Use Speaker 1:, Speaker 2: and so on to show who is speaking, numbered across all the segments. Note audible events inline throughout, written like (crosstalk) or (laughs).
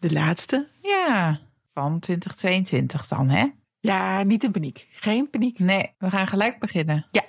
Speaker 1: De laatste?
Speaker 2: Ja, van 2022 dan, hè?
Speaker 1: Ja, niet in paniek. Geen paniek.
Speaker 2: Nee, we gaan gelijk beginnen.
Speaker 1: Ja.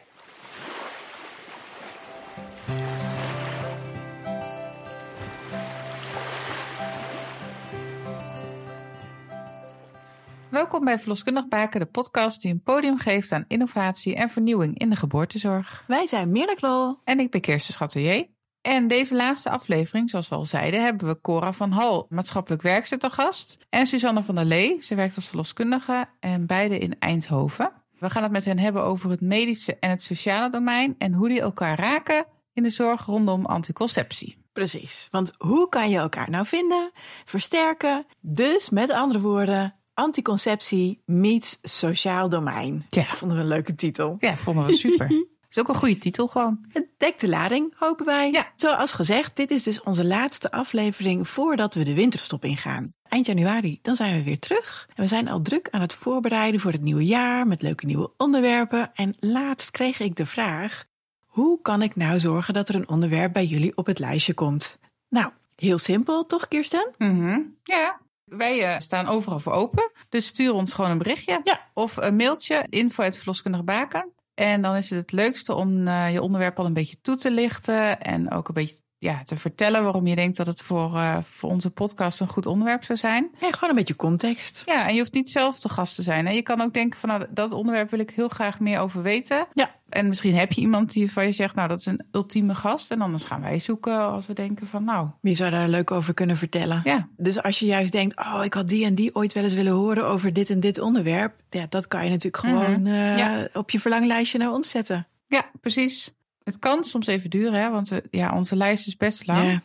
Speaker 2: Welkom bij Verloskundig Baken, de podcast die een podium geeft aan innovatie en vernieuwing in de geboortezorg.
Speaker 1: Wij zijn Mirna Knol.
Speaker 2: En ik ben Kirsten Schatelier. En deze laatste aflevering, zoals we al zeiden, hebben we Cora van Hal, maatschappelijk werkster, te gast. En Suzanne van der Lee, ze werkt als verloskundige en beide in Eindhoven. We gaan het met hen hebben over het medische en het sociale domein en hoe die elkaar raken in de zorg rondom anticonceptie.
Speaker 1: Precies, want hoe kan je elkaar nou vinden, versterken? Dus met andere woorden, anticonceptie meets sociaal domein.
Speaker 2: Ja.
Speaker 1: Vonden we een leuke titel.
Speaker 2: Ja, vonden we super. (laughs) is ook een goede titel gewoon.
Speaker 1: Het dekt de lading, hopen wij.
Speaker 2: Ja.
Speaker 1: Zoals gezegd, dit is dus onze laatste aflevering voordat we de winterstop ingaan. Eind januari, dan zijn we weer terug. En we zijn al druk aan het voorbereiden voor het nieuwe jaar met leuke nieuwe onderwerpen. En laatst kreeg ik de vraag: hoe kan ik nou zorgen dat er een onderwerp bij jullie op het lijstje komt? Nou, heel simpel, toch, Kirsten?
Speaker 2: Mhm. Ja. Wij eh, staan overal voor open. Dus stuur ons gewoon een berichtje.
Speaker 1: Ja.
Speaker 2: Of een mailtje, info verloskundige baken. En dan is het het leukste om eh, je onderwerp al een beetje toe te lichten. En ook een beetje ja, te vertellen waarom je denkt dat het voor, uh, voor onze podcast een goed onderwerp zou zijn.
Speaker 1: Ja, gewoon een beetje context.
Speaker 2: Ja, en je hoeft niet zelf de gast te zijn. Hè? Je kan ook denken van nou, dat onderwerp wil ik heel graag meer over weten.
Speaker 1: Ja.
Speaker 2: En misschien heb je iemand die van je zegt, nou dat is een ultieme gast. En anders gaan wij zoeken als we denken van nou.
Speaker 1: Wie zou daar leuk over kunnen vertellen?
Speaker 2: Ja.
Speaker 1: Dus als je juist denkt, oh ik had die en die ooit wel eens willen horen over dit en dit onderwerp. Ja, dat kan je natuurlijk gewoon uh,
Speaker 2: Ja.
Speaker 1: op je verlanglijstje naar ons zetten.
Speaker 2: Ja, precies. Het kan soms even duren, hè? want we, ja, onze lijst is best lang.
Speaker 1: Ja.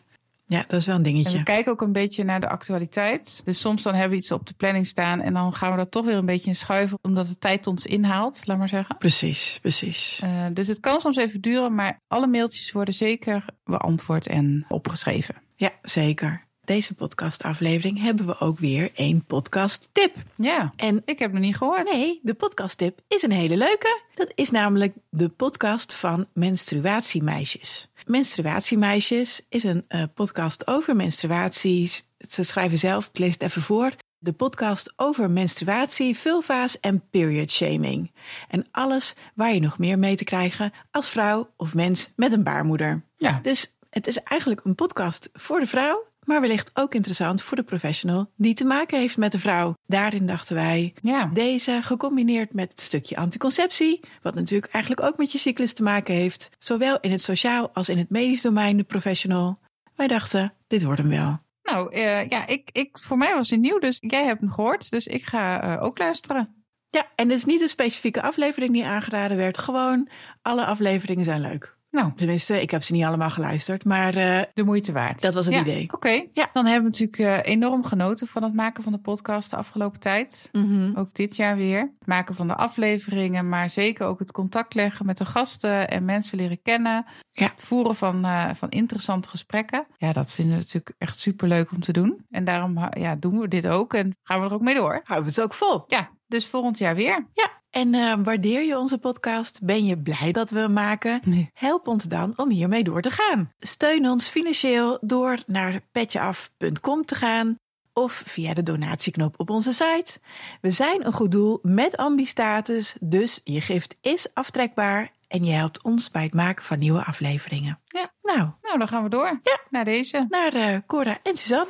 Speaker 1: Ja, dat is wel een
Speaker 2: En
Speaker 1: dingetje.
Speaker 2: we kijken ook een beetje naar de actualiteit. Dus soms dan hebben we iets op de planning staan en dan gaan we dat toch weer een beetje in schuiven, omdat de tijd ons inhaalt, laat maar zeggen.
Speaker 1: Precies, precies.
Speaker 2: Uh, dus het kan soms even duren, maar alle mailtjes worden zeker beantwoord en opgeschreven.
Speaker 1: Ja, zeker. Deze podcastaflevering hebben we ook weer een podcast tip.
Speaker 2: Ja,
Speaker 1: En
Speaker 2: ik heb nog niet gehoord.
Speaker 1: nee, de podcast tip is een hele leuke. Dat is namelijk de podcast van Menstruatiemeisjes. Menstruatiemeisjes is een uh, podcast over menstruaties. Ze schrijven zelf, ik lees het even voor. De podcast over menstruatie, vulva's en period shaming. En alles waar je nog meer mee te krijgen als vrouw of mens met een baarmoeder.
Speaker 2: Ja.
Speaker 1: Dus het is eigenlijk een podcast voor de vrouw, maar wellicht ook interessant voor de professional die te maken heeft met de vrouw. Daarin dachten wij,
Speaker 2: Ja.
Speaker 1: deze gecombineerd met het stukje anticonceptie, wat natuurlijk eigenlijk ook met je cyclus te maken heeft, zowel in het sociaal als in het medisch domein de professional. Wij dachten, dit wordt hem wel.
Speaker 2: Nou, uh, ja, ik, ik, voor mij was het nieuw, dus jij hebt hem gehoord. Dus ik ga uh, ook luisteren.
Speaker 1: Ja, en dus niet een specifieke aflevering die aangeraden werd. Gewoon, alle afleveringen zijn leuk.
Speaker 2: Nou,
Speaker 1: Tenminste, ik heb ze niet allemaal geluisterd, maar uh,
Speaker 2: de moeite waard.
Speaker 1: dat was het
Speaker 2: ja,
Speaker 1: idee.
Speaker 2: Oké, okay.
Speaker 1: Ja.
Speaker 2: dan hebben we natuurlijk uh, enorm genoten van het maken van de podcast de afgelopen tijd.
Speaker 1: Mm -hmm.
Speaker 2: Ook dit jaar weer. Het maken van de afleveringen, maar zeker ook het contact leggen met de gasten en mensen leren kennen.
Speaker 1: Ja.
Speaker 2: Het voeren van, uh, van interessante gesprekken. Ja, dat vinden we natuurlijk echt superleuk om te doen. En daarom ja, doen we dit ook en gaan we er ook mee door.
Speaker 1: Houden we het ook vol.
Speaker 2: Ja, dus volgend jaar weer.
Speaker 1: Ja, en uh, waardeer je onze podcast? Ben je blij dat we hem maken?
Speaker 2: Nee.
Speaker 1: Help ons dan om hiermee door te gaan. Steun ons financieel door naar petjeaf.com te gaan of via de donatieknop op onze site. We zijn een goed doel met ambistatus, dus je gift is aftrekbaar en je helpt ons bij het maken van nieuwe afleveringen.
Speaker 2: Ja.
Speaker 1: Nou,
Speaker 2: nou dan gaan we door
Speaker 1: ja.
Speaker 2: naar deze.
Speaker 1: Naar uh, Cora en Suzanne.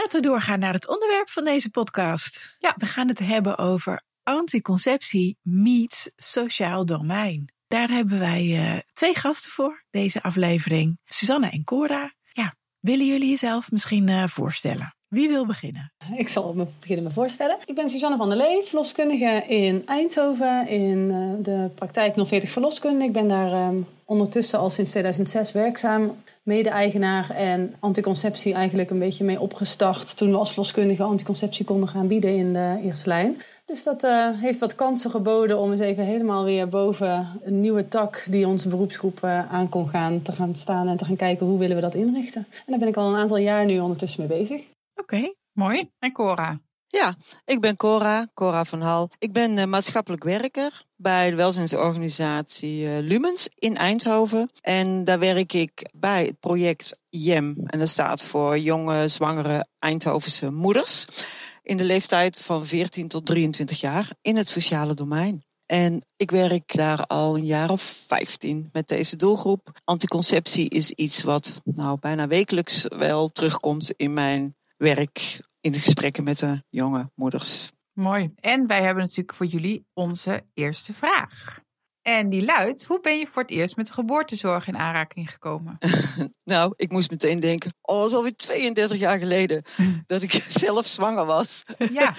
Speaker 1: Laten we doorgaan naar het onderwerp van deze podcast.
Speaker 2: Ja.
Speaker 1: We gaan het hebben over anticonceptie meets sociaal domein. Daar hebben wij uh, twee gasten voor, deze aflevering. Suzanne en Cora. Ja, willen jullie jezelf misschien uh, voorstellen? Wie wil beginnen?
Speaker 3: Ik zal me beginnen me voorstellen. Ik ben Suzanne van der Lee, verloskundige in Eindhoven in uh, de praktijk 040 Verloskunde. Ik ben daar um, ondertussen al sinds 2006 werkzaam, mede-eigenaar en anticonceptie eigenlijk een beetje mee opgestart toen we als verloskundige anticonceptie konden gaan bieden in de eerste lijn. Dus dat uh, heeft wat kansen geboden om eens even helemaal weer boven een nieuwe tak die onze beroepsgroep uh, aan kon gaan te gaan staan en te gaan kijken hoe willen we dat inrichten. En daar ben ik al een aantal jaar nu ondertussen mee bezig.
Speaker 1: Oké, okay.
Speaker 2: mooi. En Cora?
Speaker 4: Ja, ik ben Cora, Cora van Hal. Ik ben uh, maatschappelijk werker, bij de welzijnsorganisatie uh, Lumens in Eindhoven. En daar werk ik bij het project JEM. En dat staat voor Jonge Zwangere Eindhovense Moeders. In de leeftijd van 14 tot 23 jaar in het sociale domein. En ik werk daar al een jaar of 15 met deze doelgroep. Anticonceptie is iets wat nou bijna wekelijks wel terugkomt in mijn werk in de gesprekken met de jonge moeders.
Speaker 2: Mooi. En wij hebben natuurlijk voor jullie onze eerste vraag. En die luidt: hoe ben je voor het eerst met geboortezorg in aanraking gekomen? (laughs)
Speaker 4: nou, ik moest meteen denken: oh, is alweer 32 jaar geleden (laughs) dat ik (laughs) zelf zwanger was.
Speaker 2: Ja.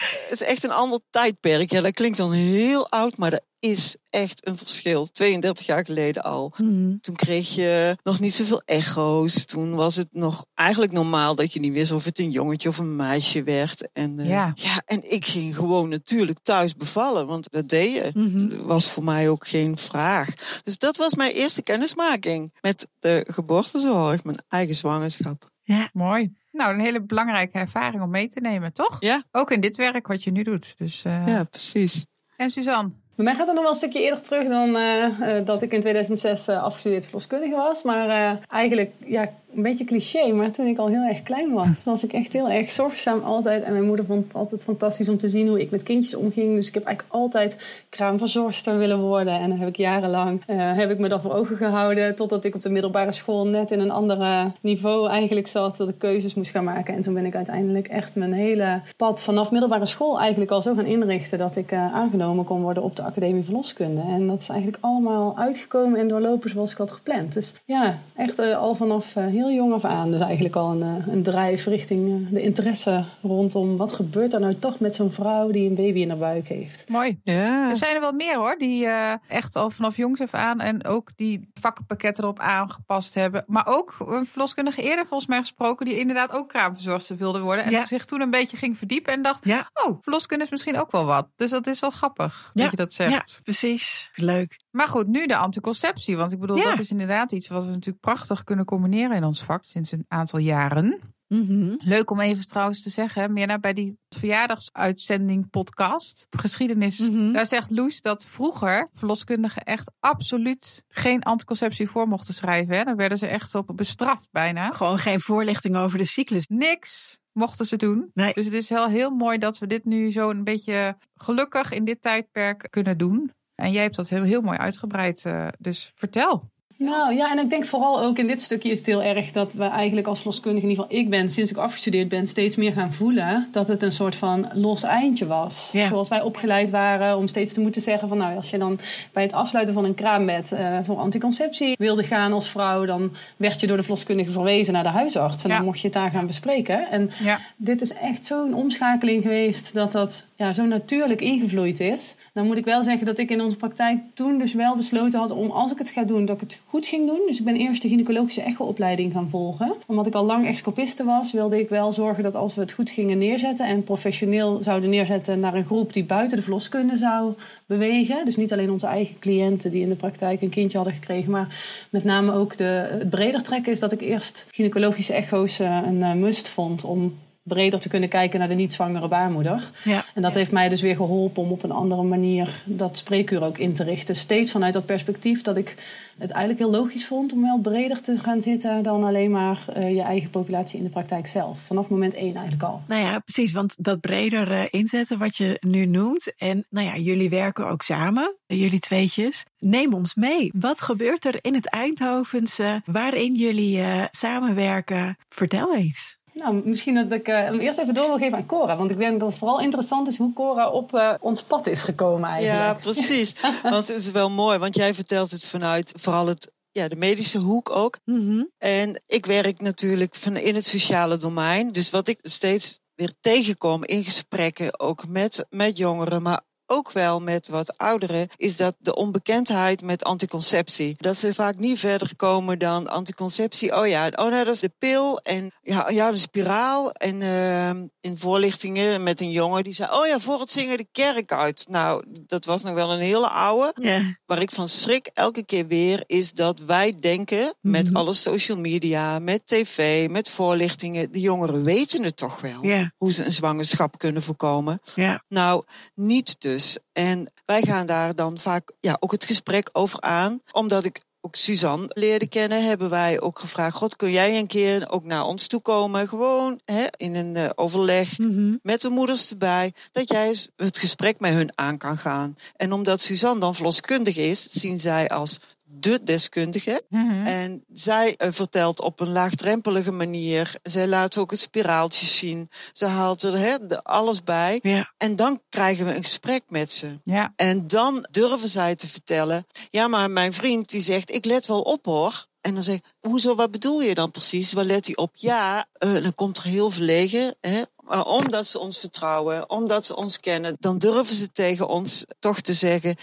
Speaker 4: het is echt een ander tijdperk. Ja, dat klinkt dan heel oud, maar dat is echt een verschil. 32 jaar geleden al.
Speaker 1: Mhm.
Speaker 4: Toen kreeg je nog niet zoveel echo's. Toen was het nog eigenlijk normaal dat je niet wist of het een jongetje of een meisje werd. En, uh,
Speaker 2: Ja.
Speaker 4: ja, en ik ging gewoon natuurlijk thuis bevallen, want dat deed je.
Speaker 1: Mhm.
Speaker 4: Dat was voor mij ook geen vraag. Dus dat was mijn eerste kennismaking met de geboortezorg, mijn eigen zwangerschap.
Speaker 2: Mooi. Nou, een hele belangrijke ervaring om mee te nemen, toch?
Speaker 4: Ja.
Speaker 2: Ook in dit werk wat je nu doet. Dus, eh,
Speaker 4: Ja, precies.
Speaker 2: En Suzanne?
Speaker 3: Bij mij gaat het nog wel een stukje eerder terug dan eh, eh, dat ik in 2006 eh, afgestudeerd verloskundige was. Maar eigenlijk, ja, een beetje cliché, maar toen ik al heel erg klein was, was ik echt heel erg zorgzaam altijd. En mijn moeder vond het altijd fantastisch om te zien hoe ik met kindjes omging. Dus ik heb eigenlijk altijd kraamverzorgster willen worden. En dan heb ik jarenlang eh, heb ik me dat voor ogen gehouden. Totdat ik op de middelbare school net in een andere niveau eigenlijk zat. Dat ik keuzes moest gaan maken. En toen ben ik uiteindelijk echt mijn hele pad vanaf middelbare school eigenlijk al zo gaan inrichten. Dat ik eh, aangenomen kon worden op de Academie Verloskunde. En dat is eigenlijk allemaal uitgekomen en doorlopen zoals ik had gepland. Dus ja, echt eh, al vanaf eh, heel jong af aan. Dus eigenlijk al een, eh, een drijf richting eh, de interesse rondom wat gebeurt er nou toch met zo'n vrouw die een baby in haar buik heeft.
Speaker 2: Mooi.
Speaker 4: Ja.
Speaker 2: Er zijn er wel meer hoor, die eh, echt al vanaf jongs af aan en ook die vakkenpakketten erop aangepast hebben. Maar ook een verloskundige eerder volgens mij gesproken, die inderdaad ook kraamverzorgster wilde worden. En
Speaker 1: Ja.
Speaker 2: zich toen een beetje ging verdiepen en dacht,
Speaker 1: Ja.
Speaker 2: oh, verloskunde is misschien ook wel wat. Dus dat is wel grappig
Speaker 1: Ja.
Speaker 2: dat je dat zegt.
Speaker 1: Ja, precies. Leuk.
Speaker 2: Maar goed, nu de anticonceptie. Want ik bedoel,
Speaker 1: Ja.
Speaker 2: dat is inderdaad iets wat we natuurlijk prachtig kunnen combineren in vak sinds een aantal jaren.
Speaker 1: Mhm.
Speaker 2: Leuk om even trouwens te zeggen, meer bij die verjaardagsuitzending podcast, geschiedenis.
Speaker 1: Mhm.
Speaker 2: Daar zegt Loes dat vroeger verloskundigen echt absoluut geen anticonceptie voor mochten schrijven. Hè. Dan werden ze echt op bestraft bijna.
Speaker 1: Gewoon geen voorlichting over de cyclus.
Speaker 2: Niks mochten ze doen.
Speaker 1: Nee.
Speaker 2: Dus het is heel, heel mooi dat we dit nu zo een beetje gelukkig in dit tijdperk kunnen doen. En jij hebt dat heel, heel mooi uitgebreid. eh, dus vertel.
Speaker 3: Nou ja, en ik denk vooral ook in dit stukje is het heel erg dat we eigenlijk als verloskundige, in ieder geval ik ben, sinds ik afgestudeerd ben, steeds meer gaan voelen dat het een soort van los eindje was.
Speaker 1: Ja.
Speaker 3: Zoals wij opgeleid waren om steeds te moeten zeggen van nou, als je dan bij het afsluiten van een kraambed eh, voor anticonceptie wilde gaan als vrouw, dan werd je door de verloskundige verwezen naar de huisarts. En
Speaker 2: Ja.
Speaker 3: dan mocht je het daar gaan bespreken. En
Speaker 2: Ja.
Speaker 3: dit is echt zo'n omschakeling geweest dat dat ja, zo natuurlijk ingevloeid is. Dan moet ik wel zeggen dat ik in onze praktijk toen dus wel besloten had om als ik het ga doen, dat ik het goed ging doen. Dus ik ben eerst de gynaecologische echo-opleiding gaan volgen. Omdat ik al lang excopiste was, wilde ik wel zorgen dat als we het goed gingen neerzetten en professioneel zouden neerzetten naar een groep die buiten de verloskunde zou bewegen. Dus niet alleen onze eigen cliënten die in de praktijk een kindje hadden gekregen, maar met name ook de, het breder trekken is dat ik eerst gynaecologische echo's eh, een eh, must vond om breder te kunnen kijken naar de niet-zwangere baarmoeder.
Speaker 1: Ja.
Speaker 3: En dat heeft mij dus weer geholpen om op een andere manier dat spreekuur ook in te richten. Steeds vanuit dat perspectief dat ik het eigenlijk heel logisch vond om wel breder te gaan zitten dan alleen maar eh, je eigen populatie in de praktijk zelf. Vanaf moment één eigenlijk al.
Speaker 1: Nou ja, precies. Want dat breder eh, inzetten wat je nu noemt. En nou ja, jullie werken ook samen, jullie tweetjes. Neem ons mee. Wat gebeurt er in het Eindhovense waarin jullie eh, samenwerken? Vertel eens.
Speaker 3: Nou, misschien dat ik eh, hem eerst even door wil geven aan Cora. Want ik denk dat het vooral interessant is hoe Cora op eh, ons pad is gekomen eigenlijk.
Speaker 4: Ja, precies. (laughs) want het is wel mooi, want jij vertelt het vanuit vooral het, ja, de medische hoek ook.
Speaker 1: Mhm.
Speaker 4: En ik werk natuurlijk van in het sociale domein. Dus wat ik steeds weer tegenkom in gesprekken, ook met, met jongeren, maar ook wel met wat ouderen, is dat de onbekendheid met anticonceptie. Dat ze vaak niet verder komen dan anticonceptie. Oh ja, oh nee, dat is de pil en ja, ja de spiraal. En uh, in voorlichtingen met een jongen die zei, oh ja, voor het zingen de kerk uit. Nou, dat was nog wel een hele oude.
Speaker 1: Ja.
Speaker 4: Waar ik van schrik elke keer weer is dat wij denken met
Speaker 1: Mhm.
Speaker 4: alle social media, met tv, met voorlichtingen. De jongeren weten het toch wel. Hoe ze een zwangerschap kunnen voorkomen.
Speaker 1: Ja.
Speaker 4: Nou, niet dus. Dus. En wij gaan daar dan vaak ja, ook het gesprek over aan. Omdat ik ook Suzanne leerde kennen, hebben wij ook gevraagd: God, kun jij een keer ook naar ons toe komen? Gewoon hè, in een uh, overleg
Speaker 1: Mhm.
Speaker 4: met de moeders erbij, dat jij het gesprek met hun aan kan gaan. En omdat Suzanne dan verloskundig is, zien zij als de deskundige.
Speaker 2: Mhm.
Speaker 4: En zij eh, vertelt op een laagdrempelige manier. Zij laat ook het spiraaltje zien. Ze haalt er alles bij. En dan krijgen we een gesprek met ze. En dan durven zij te vertellen. Ja, maar mijn vriend die zegt, ik let wel op hoor. En dan zeg ik, hoezo, wat bedoel je dan precies? Waar let hij op? Ja, eh, dan komt er heel verlegen. Hè? Maar omdat ze ons vertrouwen, omdat ze ons kennen, dan durven ze tegen ons toch te zeggen.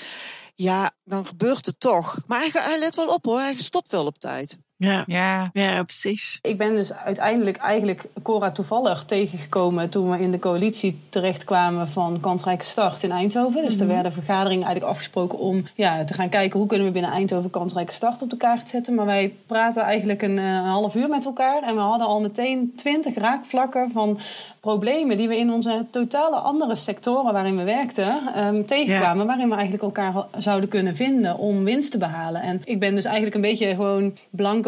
Speaker 4: Ja, dan gebeurt het toch. Maar hij, hij let wel op hoor, hij stopt wel op tijd.
Speaker 1: Ja.
Speaker 2: Ja.
Speaker 1: ja, precies.
Speaker 3: Ik ben dus uiteindelijk eigenlijk Cora toevallig tegengekomen toen we in de coalitie terechtkwamen van Kansrijke Start in Eindhoven. Dus er werden vergaderingen eigenlijk afgesproken om ja, te gaan kijken hoe kunnen we binnen Eindhoven Kansrijke Start op de kaart zetten. Maar wij praten eigenlijk een, eh, een half uur met elkaar en we hadden al meteen twintig raakvlakken van problemen die we in onze totale andere sectoren waarin we werkten ehm, tegenkwamen. Waarin we eigenlijk elkaar zouden kunnen vinden om winst te behalen. En ik ben dus eigenlijk een beetje gewoon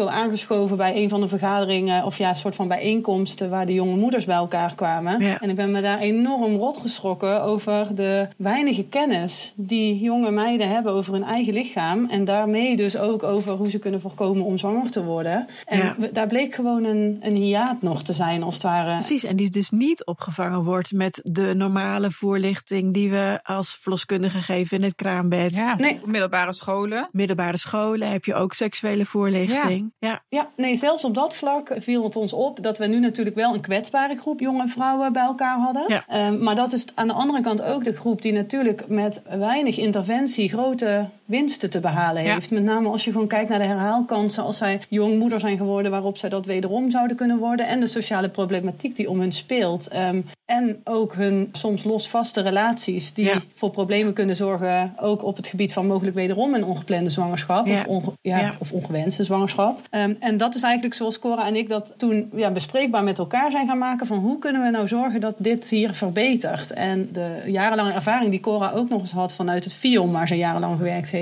Speaker 3: blanco aangeschoven bij een van de vergaderingen. Of ja, een soort van bijeenkomsten waar de jonge moeders bij elkaar kwamen.
Speaker 1: Ja.
Speaker 3: En ik ben me daar enorm rot geschrokken over de weinige kennis die jonge meiden hebben over hun eigen lichaam. En daarmee dus ook over hoe ze kunnen voorkomen om zwanger te worden. En
Speaker 1: Ja.
Speaker 3: we- daar bleek gewoon een, een hiaat nog te zijn, als het ware.
Speaker 1: Precies, en die dus niet opgevangen wordt met de normale voorlichting die we als verloskundige geven in het kraambed.
Speaker 2: ja.
Speaker 3: Nee.
Speaker 2: Middelbare scholen.
Speaker 1: Middelbare scholen heb je ook seksuele voorlichting. Ja,
Speaker 3: Ja, nee, zelfs op dat vlak viel het ons op dat we nu natuurlijk wel een kwetsbare groep jonge vrouwen bij elkaar hadden.
Speaker 1: Ja.
Speaker 3: Ehm, maar dat is aan de andere kant ook de groep die natuurlijk met weinig interventie grote winsten te behalen
Speaker 2: Ja.
Speaker 3: heeft. Met name als je gewoon kijkt naar de herhaalkansen als zij jong moeder zijn geworden, waarop zij dat wederom zouden kunnen worden. En de sociale problematiek die om hun speelt. Ehm, en ook hun soms losvaste relaties die
Speaker 1: Ja.
Speaker 3: voor problemen kunnen zorgen. Ook op het gebied van mogelijk wederom een ongeplande zwangerschap.
Speaker 1: Ja.
Speaker 3: Of, onge- of ongewenste zwangerschap. Ehm, en dat is eigenlijk zoals Cora en ik dat toen ja, bespreekbaar met elkaar zijn gaan maken. Van hoe kunnen we nou zorgen dat dit hier verbetert. En de jarenlange ervaring die Cora ook nog eens had vanuit het FIOM waar ze jarenlang gewerkt heeft.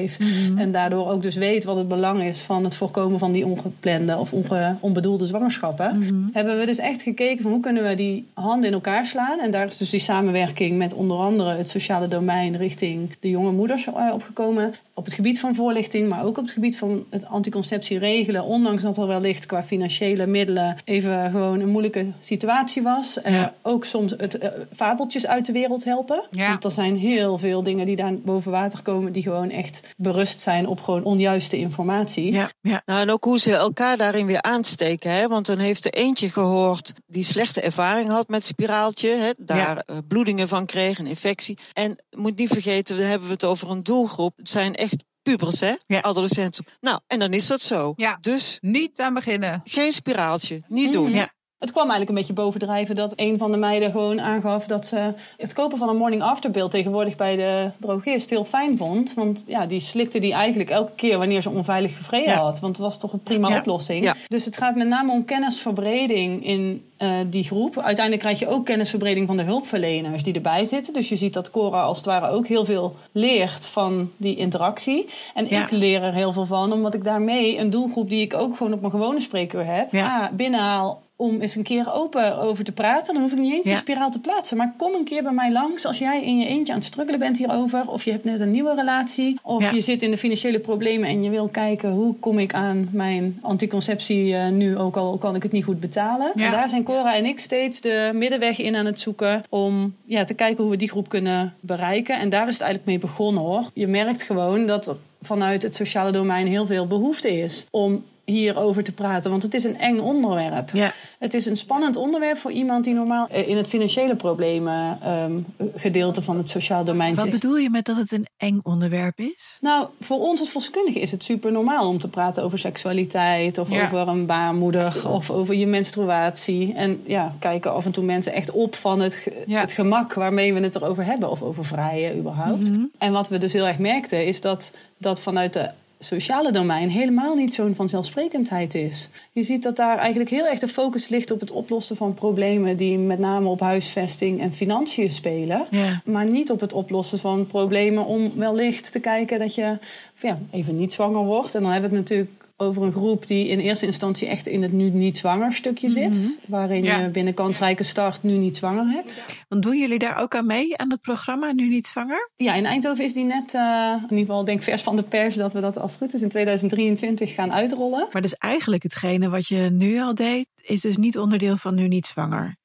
Speaker 3: En daardoor ook dus weet wat het belang is van het voorkomen van die ongeplande of onge- onbedoelde zwangerschappen. Hebben we dus echt gekeken van hoe kunnen we die handen in elkaar slaan. En daar is dus die samenwerking met onder andere het sociale domein richting de jonge moeders eh, opgekomen. Op het gebied van voorlichting, maar ook op het gebied van het anticonceptie regelen. Ondanks dat er wellicht qua financiële middelen even gewoon een moeilijke situatie was. Eh,
Speaker 1: Ja.
Speaker 3: ook soms het eh, fabeltjes uit de wereld helpen.
Speaker 2: Ja.
Speaker 3: Want er zijn heel veel dingen die daar boven water komen die gewoon echt berust zijn op gewoon onjuiste informatie.
Speaker 1: ja, ja.
Speaker 4: Nou, en ook hoe ze elkaar daarin weer aansteken. Hè? Want dan heeft er eentje gehoord die slechte ervaring had met spiraaltje. Hè? Daar eh, bloedingen van kreeg, een infectie. En moet niet vergeten, dan hebben we het over een doelgroep. Het zijn echt pubers, hè?
Speaker 1: Ja.
Speaker 4: Adolescenten. Nou, en dan is dat zo.
Speaker 2: Ja.
Speaker 4: Dus
Speaker 2: Niet aan beginnen.
Speaker 4: geen spiraaltje. Niet
Speaker 3: Mhm.
Speaker 4: doen.
Speaker 1: Ja.
Speaker 3: Het kwam eigenlijk een beetje bovendrijven dat een van de meiden gewoon aangaf dat ze het kopen van een morning after pill tegenwoordig bij de drogist heel fijn vond. Want ja, die slikte die eigenlijk elke keer wanneer ze onveilig gevreden
Speaker 1: Ja.
Speaker 3: had. Want het was toch een prima
Speaker 1: Ja.
Speaker 3: oplossing.
Speaker 4: Ja.
Speaker 3: Dus het gaat met name om kennisverbreding in eh, die groep. Uiteindelijk krijg je ook kennisverbreding van de hulpverleners die erbij zitten. Dus je ziet dat Cora als het ware ook heel veel leert van die interactie. En
Speaker 1: Ja.
Speaker 3: ik leer er heel veel van, omdat ik daarmee een doelgroep die ik ook gewoon op mijn gewone spreekuur heb,
Speaker 1: Ja.
Speaker 3: binnenhaal om eens een keer open over te praten. Dan hoef ik niet eens
Speaker 1: Ja.
Speaker 3: een spiraal te plaatsen. Maar kom een keer bij mij langs als jij in je eentje aan het struggelen bent hierover. Of je hebt net een nieuwe relatie. Of
Speaker 1: Ja.
Speaker 3: je zit in de financiële problemen en je wil kijken hoe kom ik aan mijn anticonceptie eh, nu, ook al kan ik het niet goed betalen.
Speaker 2: Ja.
Speaker 3: Daar zijn Cora en ik steeds de middenweg in aan het zoeken om ja, te kijken hoe we die groep kunnen bereiken. En daar is het eigenlijk mee begonnen hoor. Je merkt gewoon dat er vanuit het sociale domein heel veel behoefte is om hierover te praten. Want het is een eng onderwerp.
Speaker 1: Ja.
Speaker 3: Het is een spannend onderwerp voor iemand die normaal eh, in het financiële problemen ehm, gedeelte van het sociaal domein
Speaker 1: Wat
Speaker 3: zit.
Speaker 1: bedoel je met dat het een eng onderwerp is?
Speaker 3: Nou, voor ons als volkskundigen is het super normaal om te praten over seksualiteit of
Speaker 2: Ja.
Speaker 3: over een baarmoeder of over je menstruatie. En ja, kijken af en toe mensen echt op van het,
Speaker 2: Ja.
Speaker 3: het gemak waarmee we het erover hebben of over vrijen überhaupt.
Speaker 1: Mhm.
Speaker 3: En wat we dus heel erg merkten is dat, dat vanuit de sociale domein helemaal niet zo'n vanzelfsprekendheid is. Je ziet dat daar eigenlijk heel erg de focus ligt op het oplossen van problemen die met name op huisvesting en financiën spelen.
Speaker 1: Ja.
Speaker 3: Maar niet op het oplossen van problemen om wellicht te kijken dat je ja, even niet zwanger wordt. En dan hebben we het natuurlijk over een groep die in eerste instantie echt in het nu niet zwanger stukje zit. Waarin
Speaker 2: Ja.
Speaker 3: je binnen kansrijke start nu niet zwanger hebt.
Speaker 1: Want doen jullie daar ook aan mee, aan het programma Nu Niet Zwanger?
Speaker 3: Ja, in Eindhoven is die net, eh, in ieder geval denk ik vers van de pers, dat we dat als het goed is in 2023 gaan uitrollen.
Speaker 1: Maar dus eigenlijk hetgene wat je nu al deed, is dus niet onderdeel van Nu Niet Zwanger.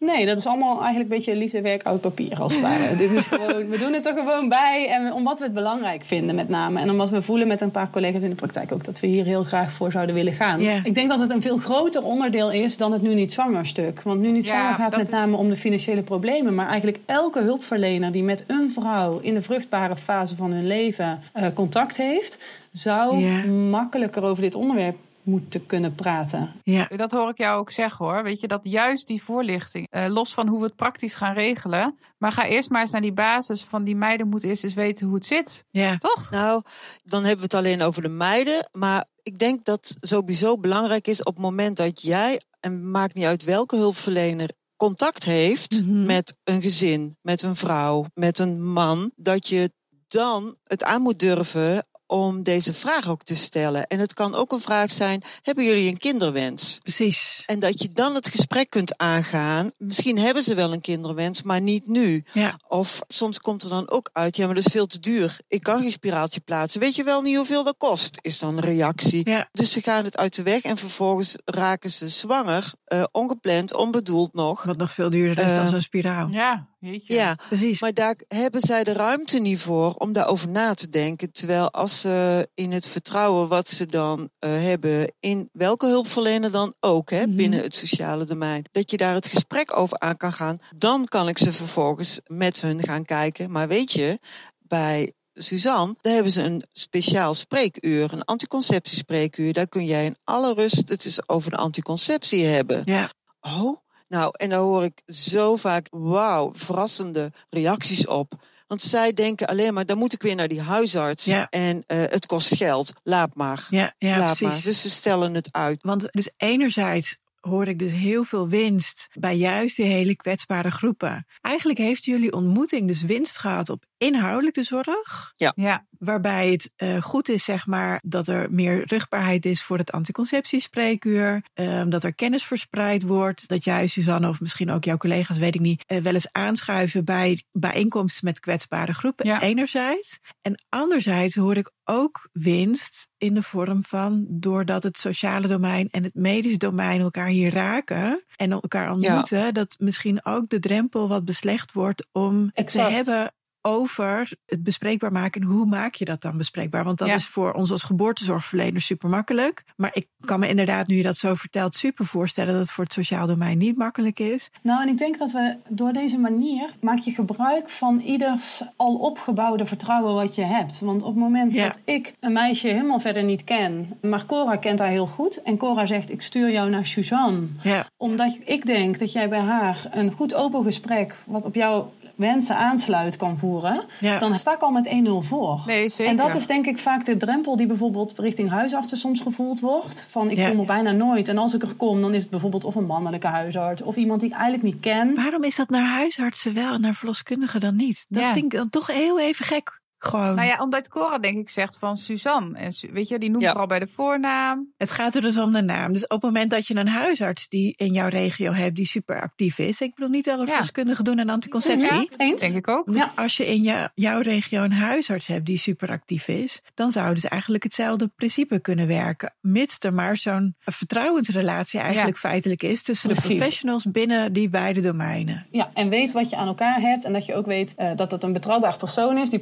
Speaker 3: Nee, dat is allemaal eigenlijk een beetje liefdewerk oud papier als het ware. Dit is gewoon, we doen het er gewoon bij. En omdat we het belangrijk vinden met name. En omdat we voelen met een paar collega's in de praktijk ook dat we hier heel graag voor zouden willen gaan. Ik denk dat het een veel groter onderdeel is dan het nu niet zwanger stuk. Want nu niet
Speaker 2: Ja,
Speaker 3: zwanger gaat met
Speaker 2: is-
Speaker 3: name om de financiële problemen. Maar eigenlijk elke hulpverlener die met een vrouw in de vruchtbare fase van hun leven eh, contact heeft, zou makkelijker over dit onderwerp moeten kunnen praten.
Speaker 1: Ja,
Speaker 2: Dat hoor ik jou ook zeggen hoor. Weet je, dat juist die voorlichting, eh, los van hoe we het praktisch gaan regelen. Maar ga eerst maar eens naar die basis van die meiden moeten eerst eens weten hoe het zit.
Speaker 1: ja.
Speaker 2: Toch?
Speaker 4: Nou, dan hebben we het alleen over de meiden. Maar ik denk dat sowieso belangrijk is op het moment dat jij, en maakt niet uit welke hulpverlener, contact heeft
Speaker 1: Mhm.
Speaker 4: met een gezin, met een vrouw, met een man, dat je dan het aan moet durven om deze vraag ook te stellen. En het kan ook een vraag zijn: hebben jullie een kinderwens?
Speaker 1: Precies.
Speaker 4: En dat je dan het gesprek kunt aangaan. Misschien hebben ze wel een kinderwens, maar niet nu.
Speaker 1: Ja.
Speaker 4: Of soms komt er dan ook uit, ja, maar dat is veel te duur. Ik kan geen spiraaltje plaatsen. Weet je wel niet hoeveel dat kost? Is dan een reactie.
Speaker 1: Ja.
Speaker 4: Dus ze gaan het uit de weg en vervolgens raken ze zwanger, eh, ongepland, onbedoeld nog.
Speaker 1: Wat nog veel duurder is dan
Speaker 4: Eh,
Speaker 1: zo'n spiraal.
Speaker 2: Ja, jeetje.
Speaker 4: Ja,
Speaker 1: Precies.
Speaker 4: maar daar hebben zij de ruimte niet voor om daarover na te denken. Terwijl als ze in het vertrouwen wat ze dan eh, hebben, in welke hulpverlener dan ook, hè,
Speaker 1: Mhm.
Speaker 4: binnen het sociale domein, dat je daar het gesprek over aan kan gaan, dan kan ik ze vervolgens met hun gaan kijken. Maar weet je, bij Suzanne, daar hebben ze een speciaal spreekuur, een anticonceptiespreekuur. Daar kun jij in alle rust het is over de anticonceptie hebben.
Speaker 1: Ja.
Speaker 4: Oh, nou, en daar hoor ik zo vaak, wauw, verrassende reacties op. Want zij denken alleen maar, dan moet ik weer naar die huisarts.
Speaker 1: Ja.
Speaker 4: En eh, het kost geld. Laat maar.
Speaker 1: Ja, ja
Speaker 4: Laat
Speaker 1: precies.
Speaker 4: maar. Dus ze stellen het uit.
Speaker 1: Want dus enerzijds hoor ik dus heel veel winst bij juist die hele kwetsbare groepen. Eigenlijk heeft jullie ontmoeting dus winst gehad op inhoudelijke zorg.
Speaker 2: Ja,
Speaker 1: Waarbij het eh, goed is, zeg maar, dat er meer rugbaarheid is voor het anticonceptiespreekuur. ehm, dat er kennis verspreid wordt. Dat jij, Suzanne, of misschien ook jouw collega's, weet ik niet, eh, wel eens aanschuiven bij bijeenkomsten met kwetsbare groepen.
Speaker 2: Ja.
Speaker 1: Enerzijds. En anderzijds hoor ik ook winst in de vorm van doordat het sociale domein en het medisch domein elkaar hier raken en elkaar ontmoeten, dat misschien ook de drempel wat beslecht wordt om te hebben over het bespreekbaar maken. En hoe maak je dat dan bespreekbaar? Want dat
Speaker 2: Ja.
Speaker 1: is voor ons als geboortezorgverlener super makkelijk. Maar ik kan me inderdaad, nu je dat zo vertelt, super voorstellen dat het voor het sociaal domein niet makkelijk is.
Speaker 3: Nou, en ik denk dat we door deze manier maak je gebruik van ieders al opgebouwde vertrouwen wat je hebt. Want op het moment
Speaker 1: Ja.
Speaker 3: dat ik een meisje helemaal verder niet ken, maar Cora kent haar heel goed. En Cora zegt, ik stuur jou naar Suzanne.
Speaker 1: Ja,
Speaker 3: Omdat ik denk dat jij bij haar een goed open gesprek, wat op jouw wensen aansluit, kan voeren.
Speaker 1: ja.
Speaker 3: Dan sta ik al met 1-0 voor.
Speaker 2: nee zeker.
Speaker 3: En dat is denk ik vaak de drempel die bijvoorbeeld richting huisartsen soms gevoeld wordt. Van ik
Speaker 1: Ja.
Speaker 3: kom er bijna nooit. En als ik er kom, dan is het bijvoorbeeld of een mannelijke huisarts of iemand die ik eigenlijk niet ken.
Speaker 1: Waarom is dat naar huisartsen wel en naar verloskundigen dan niet? Dat
Speaker 2: Ja.
Speaker 1: vind ik dan toch heel even gek. Gewoon.
Speaker 2: Nou ja, omdat Cora denk ik zegt van Suzanne. En weet je, die noemt
Speaker 4: Ja.
Speaker 2: er al bij de voornaam.
Speaker 1: Het gaat er dus om de naam. Dus op het moment dat je een huisarts die in jouw regio hebt, die super actief is. Ik bedoel niet alle
Speaker 2: Ja.
Speaker 1: verloskundigen doen aan anticonceptie.
Speaker 2: Ja.
Speaker 3: Eens?
Speaker 2: Denk ik ook.
Speaker 1: Dus als je in jou- jouw regio een huisarts hebt die super actief is, dan zou dus eigenlijk hetzelfde principe kunnen werken. Mits er maar zo'n vertrouwensrelatie eigenlijk feitelijk is tussen de professionals binnen die beide domeinen.
Speaker 3: Ja, en weet wat je aan elkaar hebt. En dat je ook weet eh, dat het een betrouwbaar persoon is die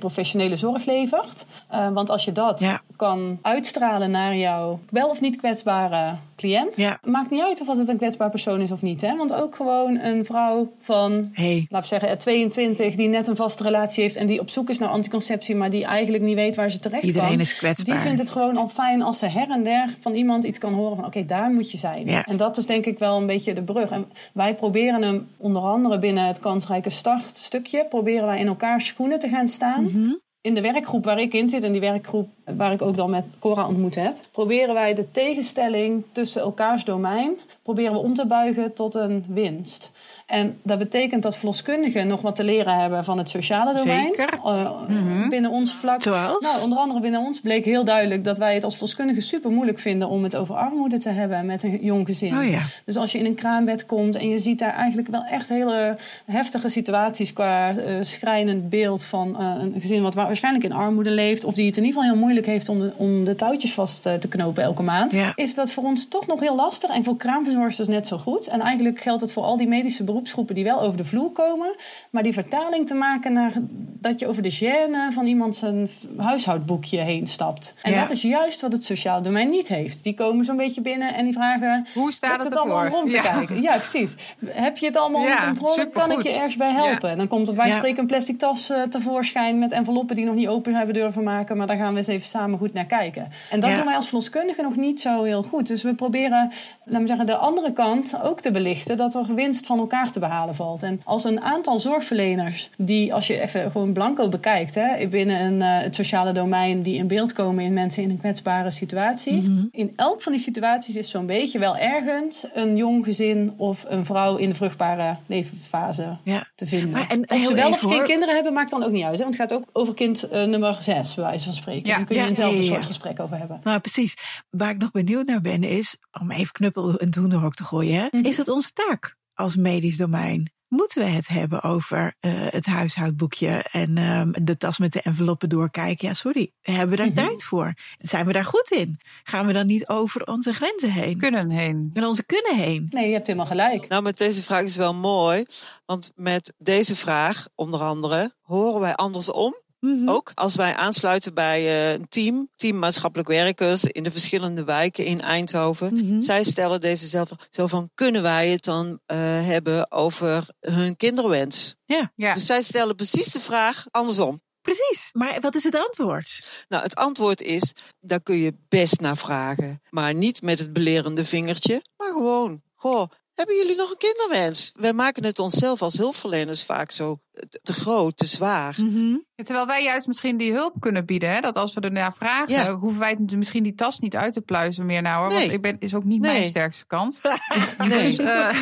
Speaker 3: zorg levert. Eh, want als je dat
Speaker 1: Ja.
Speaker 3: Kan uitstralen naar jouw wel of niet kwetsbare cliënt.
Speaker 1: Ja.
Speaker 3: Maakt niet uit of het een kwetsbaar persoon is of niet. Hè? Want ook gewoon een vrouw van
Speaker 1: Hey,
Speaker 3: laat ik zeggen, eh, 22 die net een vaste relatie heeft en die op zoek is naar anticonceptie, maar die eigenlijk niet weet waar ze terecht
Speaker 1: iedereen
Speaker 3: kan.
Speaker 1: is kwetsbaar.
Speaker 3: Die vindt het gewoon al fijn als ze her en der van iemand iets kan horen van oké, daar moet je zijn.
Speaker 1: Ja.
Speaker 3: En dat is denk ik wel een beetje de brug. En wij proberen hem onder andere binnen het kansrijke start stukje, proberen wij in elkaar schoenen te gaan staan.
Speaker 1: Mhm.
Speaker 3: In de werkgroep waar ik in zit, en die werkgroep waar ik ook dan met Cora ontmoet heb, proberen wij de tegenstelling tussen elkaars domein proberen we om te buigen tot een winst. En dat betekent dat verloskundigen nog wat te leren hebben van het sociale domein.
Speaker 2: Zeker.
Speaker 3: Uh,
Speaker 2: Mhm.
Speaker 3: Binnen ons vlak.
Speaker 1: Zoals?
Speaker 3: Nou, onder andere binnen ons bleek heel duidelijk dat wij het als verloskundigen super moeilijk vinden om het over armoede te hebben met een jong gezin.
Speaker 1: Oh ja.
Speaker 3: Dus als je in een kraambed komt en je ziet daar eigenlijk wel echt hele heftige situaties qua eh, schrijnend beeld van eh, een gezin wat wa- waarschijnlijk in armoede leeft, of die het in ieder geval heel moeilijk heeft om de, om de touwtjes vast eh, te knopen elke maand,
Speaker 1: Ja.
Speaker 3: is dat voor ons toch nog heel lastig. En voor kraamverzorgsters net zo goed. En eigenlijk geldt het voor al die medische beroepsgroepen die wel over de vloer komen, maar die vertaling te maken naar dat je over de gêne van iemand zijn huishoudboekje heen stapt. En
Speaker 1: Ja.
Speaker 3: dat is juist wat het sociaal domein niet heeft. Die komen zo'n beetje binnen en die vragen
Speaker 2: Hoe staat het
Speaker 3: het allemaal rond te
Speaker 2: Ja.
Speaker 3: kijken? Ja, precies. Heb je het allemaal
Speaker 2: Ja,
Speaker 3: onder controle? Kan ik je ergens bij helpen? En dan komt er bij spreken een plastic tas eh, tevoorschijn met enveloppen die nog niet open hebben durven maken. Maar daar gaan we eens even samen goed naar kijken. En dat doen wij als verloskundigen nog niet zo heel goed. Dus we proberen, laten we zeggen, de andere kant ook te belichten dat er winst van elkaar te behalen valt. En als een aantal zorgverleners die, als je even gewoon blanco bekijkt, hè, binnen een, eh, het sociale domein, die in beeld komen in mensen in een kwetsbare situatie.
Speaker 1: Mhm.
Speaker 3: In elk van die situaties is zo'n beetje wel ergens een jong gezin of een vrouw in de vruchtbare levensfase
Speaker 1: Ja.
Speaker 3: te vinden.
Speaker 1: Maar en
Speaker 3: of ze wel of geen
Speaker 1: hoor.
Speaker 3: kinderen hebben, maakt dan ook niet uit. Hè? Want het gaat ook over kind eh, nummer zes, bij wijze van spreken.
Speaker 2: Ja.
Speaker 3: Daar kun je
Speaker 1: Ja,
Speaker 3: eenzelfde soort gesprek over hebben.
Speaker 1: Nou, precies. Waar ik nog benieuwd naar ben is, om even knuppel en hoenderhok te gooien, hè?
Speaker 3: Mhm.
Speaker 1: is het onze taak als medisch domein? Moeten we het hebben over eh, het huishoudboekje en ehm, de tas met de enveloppen doorkijken? Ja, sorry. Hebben we daar
Speaker 3: Mhm.
Speaker 1: tijd voor? Zijn we daar goed in? Gaan we dan niet over onze grenzen heen?
Speaker 2: Kunnen heen.
Speaker 1: En onze kunnen heen?
Speaker 3: Nee, je hebt helemaal gelijk.
Speaker 4: Nou, met deze vraag is wel mooi. Want met deze vraag, onder andere, horen wij andersom.
Speaker 1: Mhm.
Speaker 4: Ook als wij aansluiten bij eh, een team, team maatschappelijk werkers in de verschillende wijken in Eindhoven.
Speaker 1: Mhm.
Speaker 4: Zij stellen deze zelf zo van, kunnen wij het dan eh, hebben over hun kinderwens?
Speaker 2: Ja.
Speaker 4: Dus zij stellen precies de vraag andersom.
Speaker 1: Precies. Maar wat is het antwoord?
Speaker 4: Nou, het antwoord is, daar kun je best naar vragen. Maar niet met het belerende vingertje, maar gewoon, goh, hebben jullie nog een kinderwens? Wij maken het onszelf als hulpverleners vaak zo te, groot, te zwaar.
Speaker 1: Mhm.
Speaker 2: Ja, Terwijl wij juist misschien die hulp kunnen bieden. Hè? Dat als we ernaar vragen,
Speaker 4: Ja.
Speaker 2: hoeven wij het misschien die tas niet uit te pluizen meer nou hoor. Want
Speaker 4: Nee.
Speaker 2: ik ben, is ook niet mijn
Speaker 4: Nee.
Speaker 2: sterkste kant. (laughs) (laughs)
Speaker 4: Nee.
Speaker 2: Dus, eh,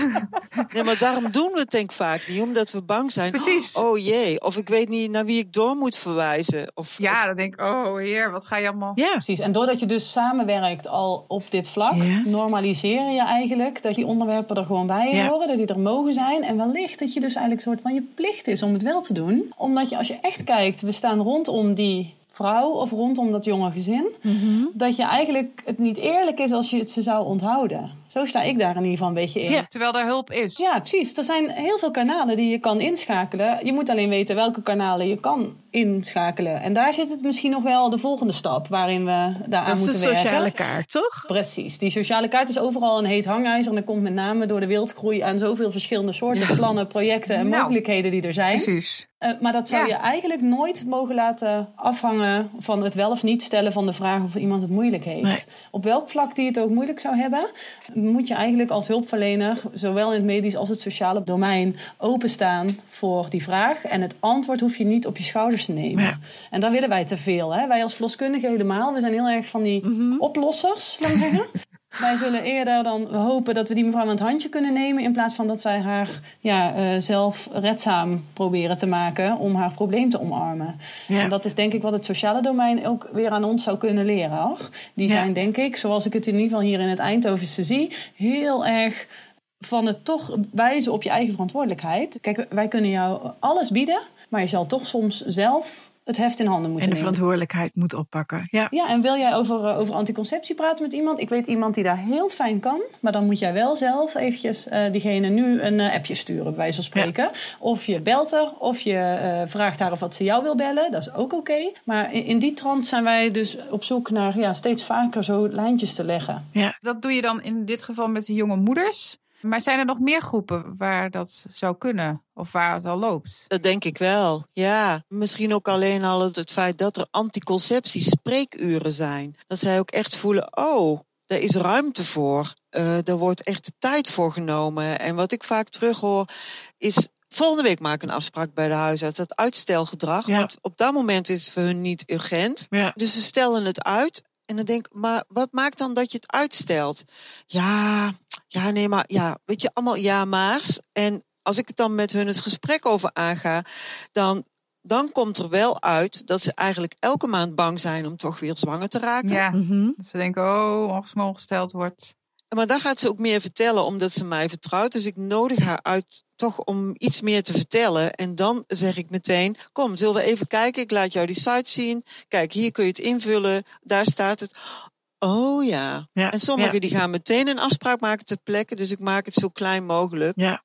Speaker 4: nee, maar daarom doen we het denk ik vaak niet, omdat we bang zijn.
Speaker 2: Precies.
Speaker 4: Oh jee, of ik weet niet naar wie ik door moet verwijzen. Of,
Speaker 2: ja, dan denk ik, oh heer, wat ga je allemaal...
Speaker 1: Ja.
Speaker 3: Precies. En doordat je dus samenwerkt al op dit vlak,
Speaker 1: Ja.
Speaker 3: normaliseer je eigenlijk dat die onderwerpen er gewoon bij
Speaker 1: Ja.
Speaker 3: horen, dat die er mogen zijn. En wellicht dat je dus eigenlijk een soort van je plicht is om het wel te doen. Omdat je als je echt kijkt, we staan rondom die vrouw of rondom dat jonge gezin,
Speaker 1: Mhm.
Speaker 3: dat je eigenlijk het niet eerlijk is als je het ze zou onthouden. Zo sta ik daar in ieder geval een beetje in.
Speaker 1: Ja.
Speaker 2: Terwijl er hulp is.
Speaker 3: Ja, precies. Er zijn heel veel kanalen die je kan inschakelen. Je moet alleen weten welke kanalen je kan inschakelen. En daar zit het misschien nog wel de volgende stap waarin we daaraan
Speaker 1: Dat is de
Speaker 3: moeten werken.
Speaker 1: sociale kaart, toch?
Speaker 3: Precies. Die sociale kaart is overal een heet hangijzer. En dat komt met name door de wildgroei aan zoveel verschillende soorten plannen, projecten en
Speaker 2: Nou.
Speaker 3: mogelijkheden die er zijn.
Speaker 2: Precies.
Speaker 3: Eh, maar dat zou
Speaker 2: Ja.
Speaker 3: je eigenlijk nooit mogen laten afhangen van het wel of niet stellen van de vraag of iemand het moeilijk heeft.
Speaker 1: Nee.
Speaker 3: Op welk vlak die het ook moeilijk zou hebben, moet je eigenlijk als hulpverlener, zowel in het medisch als het sociale domein, openstaan voor die vraag. En het antwoord hoef je niet op je schouders nemen.
Speaker 1: Ja.
Speaker 3: En daar willen wij te veel. Hè? Wij als verloskundigen helemaal. We zijn heel erg van die
Speaker 1: Mhm.
Speaker 3: oplossers, laat ik zeggen. Wij zullen eerder dan hopen dat we die mevrouw aan het handje kunnen nemen. In plaats van dat wij haar ja, eh, zelf redzaam proberen te maken om haar probleem te omarmen.
Speaker 1: Ja.
Speaker 3: En dat is denk ik wat het sociale domein ook weer aan ons zou kunnen leren. Hoor. Die zijn denk ik, zoals ik het in ieder geval hier in het Eindhovense zie, heel erg van het toch wijzen op je eigen verantwoordelijkheid. Kijk, wij kunnen jou alles bieden, maar je zal toch soms zelf het heft in handen moeten
Speaker 1: En de
Speaker 3: nemen.
Speaker 1: verantwoordelijkheid moet oppakken. Ja.
Speaker 3: Ja, en wil jij over, eh, over anticonceptie praten met iemand? Ik weet iemand die daar heel fijn kan. Maar dan moet jij wel zelf eventjes eh, diegene nu een eh, appje sturen, bij wijze van spreken. Of je belt haar, of je eh, vraagt haar of wat ze jou wil bellen. Dat is ook oké. Maar in, in die trant zijn wij dus op zoek naar ja, steeds vaker zo lijntjes te leggen.
Speaker 1: Ja.
Speaker 2: Dat doe je dan in dit geval met de jonge moeders. Maar zijn er nog meer groepen waar dat zou kunnen? Of waar het al loopt?
Speaker 4: Dat denk ik wel. Ja, misschien ook alleen al het, het feit dat er anticonceptie spreekuren zijn. Dat zij ook echt voelen, oh, daar is ruimte voor. Eh daar wordt echt de tijd voor genomen. En wat ik vaak terughoor is volgende week maak ik een afspraak bij de huisarts. Dat uitstelgedrag,
Speaker 1: Ja.
Speaker 4: want op dat moment is het voor hun niet urgent.
Speaker 1: Ja.
Speaker 4: Dus ze stellen het uit. En dan denk ik, maar wat maakt dan dat je het uitstelt? Ja, ja, nee, maar ja, weet je, allemaal ja, maars. En als ik het dan met hun het gesprek over aanga, dan, dan komt er wel uit dat ze eigenlijk elke maand bang zijn om toch weer zwanger te raken.
Speaker 2: Ja,
Speaker 1: Mhm.
Speaker 2: ze denken, oh, als ze me ongesteld wordt.
Speaker 4: Maar daar gaat ze ook meer vertellen, omdat ze mij vertrouwt. Dus ik nodig haar uit toch om iets meer te vertellen. En dan zeg ik meteen, kom, zullen we even kijken? Ik laat jou die site zien. Kijk, hier kun je het invullen. Daar staat het. Oh ja.
Speaker 1: Ja,
Speaker 4: En sommigen
Speaker 1: ja.
Speaker 4: die gaan meteen een afspraak maken ter plekke. Dus ik maak het zo klein mogelijk.
Speaker 1: Ja.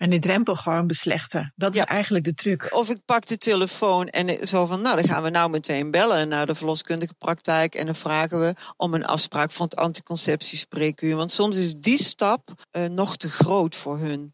Speaker 1: En de drempel gewoon beslechten. Dat
Speaker 4: Ja.
Speaker 1: is eigenlijk de truc.
Speaker 4: Of ik pak de telefoon en zo van, nou dan gaan we nou meteen bellen naar de verloskundige praktijk. En dan vragen we om een afspraak van het anticonceptiespreekuur. Want soms is die stap eh, nog te groot voor hun.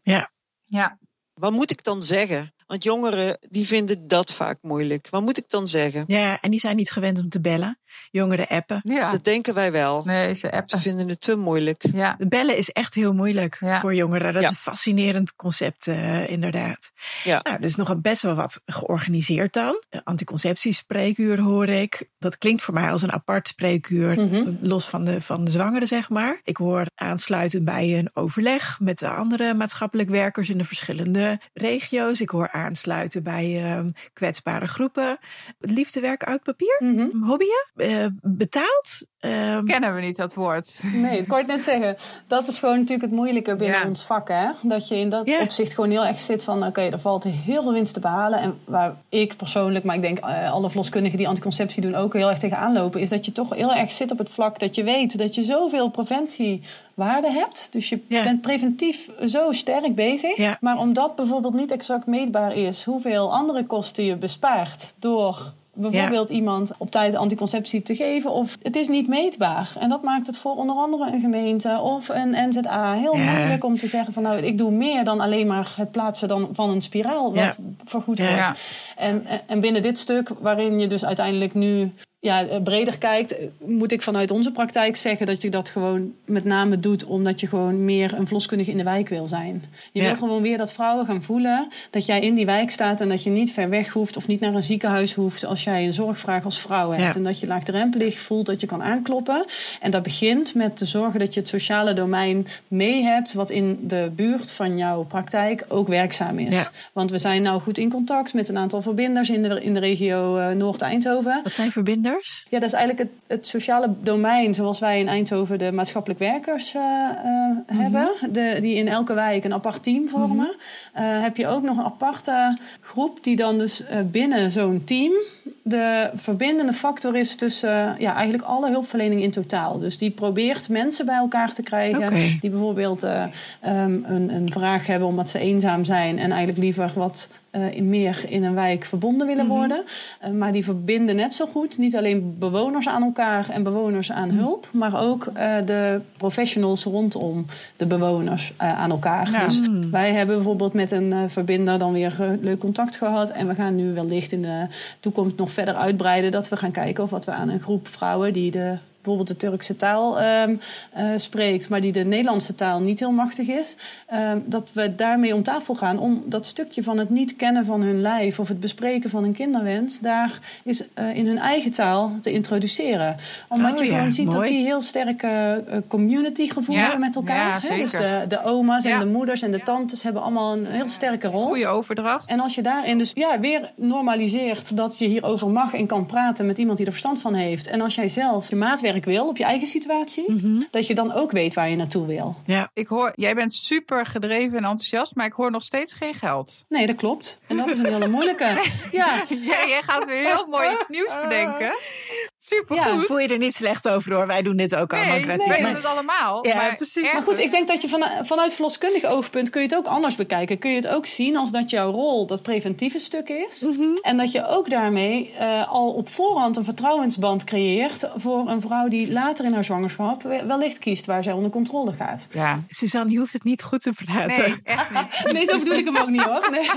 Speaker 2: Ja,
Speaker 4: Wat moet ik dan zeggen? Want jongeren die vinden dat vaak moeilijk. Wat moet ik dan zeggen?
Speaker 1: Ja, en die zijn niet gewend om te bellen. Jongeren appen.
Speaker 2: ja.
Speaker 4: Dat denken wij wel.
Speaker 2: Nee, ze
Speaker 4: Ze
Speaker 2: appen.
Speaker 4: vinden het te moeilijk.
Speaker 2: Ja,
Speaker 1: De bellen is echt heel moeilijk
Speaker 2: Ja.
Speaker 1: voor jongeren. Dat
Speaker 4: Ja.
Speaker 1: is een fascinerend concept, eh, inderdaad.
Speaker 4: Ja.
Speaker 1: Nou, er is nog best wel wat georganiseerd dan. Anticonceptiespreekuur hoor ik. Dat klinkt voor mij als een apart spreekuur,
Speaker 3: Mhm.
Speaker 1: los van de, van de zwangeren, zeg maar. Ik hoor aansluiten bij een overleg met de andere maatschappelijk werkers in de verschillende regio's. Ik hoor aansluiten bij ehm, kwetsbare groepen. Liefdewerk uit papier?
Speaker 3: Mhm.
Speaker 1: Hobbyen? Eh, betaald? Ehm,
Speaker 2: kennen we niet dat woord.
Speaker 3: Nee, dat kan ik net zeggen. Dat is gewoon natuurlijk het moeilijke binnen
Speaker 2: Ja.
Speaker 3: ons vak. Hè? Dat je in dat
Speaker 1: Ja.
Speaker 3: opzicht gewoon heel erg zit van... oké, er valt heel veel winst te behalen. En waar ik persoonlijk, maar ik denk eh, alle verloskundigen die anticonceptie doen... ook heel erg tegenaan lopen... is dat je toch heel erg zit op het vlak dat je weet... dat je zoveel preventiewaarde hebt. Dus je
Speaker 1: Ja.
Speaker 3: bent preventief zo sterk bezig.
Speaker 1: Ja.
Speaker 3: Maar omdat bijvoorbeeld niet exact meetbaar is... hoeveel andere kosten je bespaart door... Bijvoorbeeld iemand op tijd anticonceptie te geven. Of het is niet meetbaar. En dat maakt het voor onder andere een gemeente of een NZA heel
Speaker 1: Ja.
Speaker 3: moeilijk om te zeggen van nou ik doe meer dan alleen maar het plaatsen dan van een spiraal wat
Speaker 1: Ja.
Speaker 3: vergoed wordt.
Speaker 2: Ja.
Speaker 3: En, en binnen dit stuk waarin je dus uiteindelijk nu ja, breder kijkt, moet ik vanuit onze praktijk zeggen dat je dat gewoon met name doet omdat je gewoon meer een verloskundige in de wijk wil zijn. Je
Speaker 1: Ja.
Speaker 3: wil gewoon weer dat vrouwen gaan voelen dat jij in die wijk staat en dat je niet ver weg hoeft of niet naar een ziekenhuis hoeft als jij een zorgvraag als vrouw hebt.
Speaker 1: Ja.
Speaker 3: En dat je laagdrempelig voelt dat je kan aankloppen. En dat begint met te zorgen dat je het sociale domein mee hebt wat in de buurt van jouw praktijk ook werkzaam is.
Speaker 1: Ja.
Speaker 3: Want we zijn nou goed in contact met een aantal verbinders in de, in de regio eh, Noord-Eindhoven.
Speaker 1: Wat zijn verbinders?
Speaker 3: Ja, dat is eigenlijk het, het sociale domein zoals wij in Eindhoven de maatschappelijk werkers eh, eh, hebben. De, die in elke wijk een apart team vormen. Eh, heb je ook nog een aparte groep die dan dus binnen zo'n team de verbindende factor is tussen ja, eigenlijk alle hulpverlening in totaal. Dus die probeert mensen bij elkaar te krijgen. Die bijvoorbeeld eh, ehm, een, een vraag hebben omdat ze eenzaam zijn en eigenlijk liever wat in meer in een wijk verbonden willen worden. Eh, maar die verbinden net zo goed niet alleen bewoners aan elkaar en bewoners aan hulp, maar ook eh, de professionals rondom de bewoners aan elkaar.
Speaker 2: Ja.
Speaker 3: Dus wij hebben bijvoorbeeld met een verbinder dan weer leuk contact gehad. En we gaan nu wellicht in de toekomst nog verder uitbreiden. Dat we gaan kijken of wat we aan een groep vrouwen die de bijvoorbeeld de Turkse taal ehm, eh, spreekt, maar die de Nederlandse taal niet heel machtig is, ehm, dat we daarmee om tafel gaan om dat stukje van het niet kennen van hun lijf of het bespreken van een kinderwens, daar is eh, in hun eigen taal te introduceren. Omdat
Speaker 1: Oh
Speaker 3: je
Speaker 1: ja,
Speaker 3: gewoon ziet dat die heel sterke eh, community gevoel
Speaker 2: Ja,
Speaker 3: hebben met elkaar.
Speaker 2: ja?
Speaker 3: Dus de, de oma's en de moeders en de tantes hebben allemaal een heel sterke rol.
Speaker 2: Goede overdracht.
Speaker 3: En als je daarin dus ja, weer normaliseert dat je hierover mag en kan praten met iemand die er verstand van heeft. En als jij zelf je maatwerk wil op je eigen situatie,
Speaker 1: Mhm.
Speaker 3: dat je dan ook weet waar je naartoe wil.
Speaker 1: Ja.
Speaker 2: Ik hoor, jij bent super gedreven en enthousiast, maar ik hoor nog steeds geen geld.
Speaker 3: Nee, dat klopt. En dat is een hele moeilijke. (laughs) Ja,
Speaker 2: Ja, jij gaat weer heel mooi iets nieuws (laughs) bedenken. Super
Speaker 3: Ja.
Speaker 1: Voel je er niet slecht over hoor. Wij doen dit ook allemaal
Speaker 2: nee,
Speaker 1: Maar-
Speaker 2: doen het allemaal.
Speaker 1: Ja,
Speaker 2: maar
Speaker 1: precies.
Speaker 3: maar goed, ik denk dat je van, vanuit verloskundig oogpunt kun je het ook anders bekijken. Kun je het ook zien als dat jouw rol dat preventieve stuk is. En dat je ook daarmee eh, al op voorhand een vertrouwensband creëert voor een vrouw die later in haar zwangerschap wellicht kiest waar zij onder controle gaat.
Speaker 2: Ja,
Speaker 1: Suzanne, je hoeft het niet goed te praten.
Speaker 2: nee, echt niet. (laughs)
Speaker 3: Nee, zo bedoel ik hem ook niet hoor. Nee.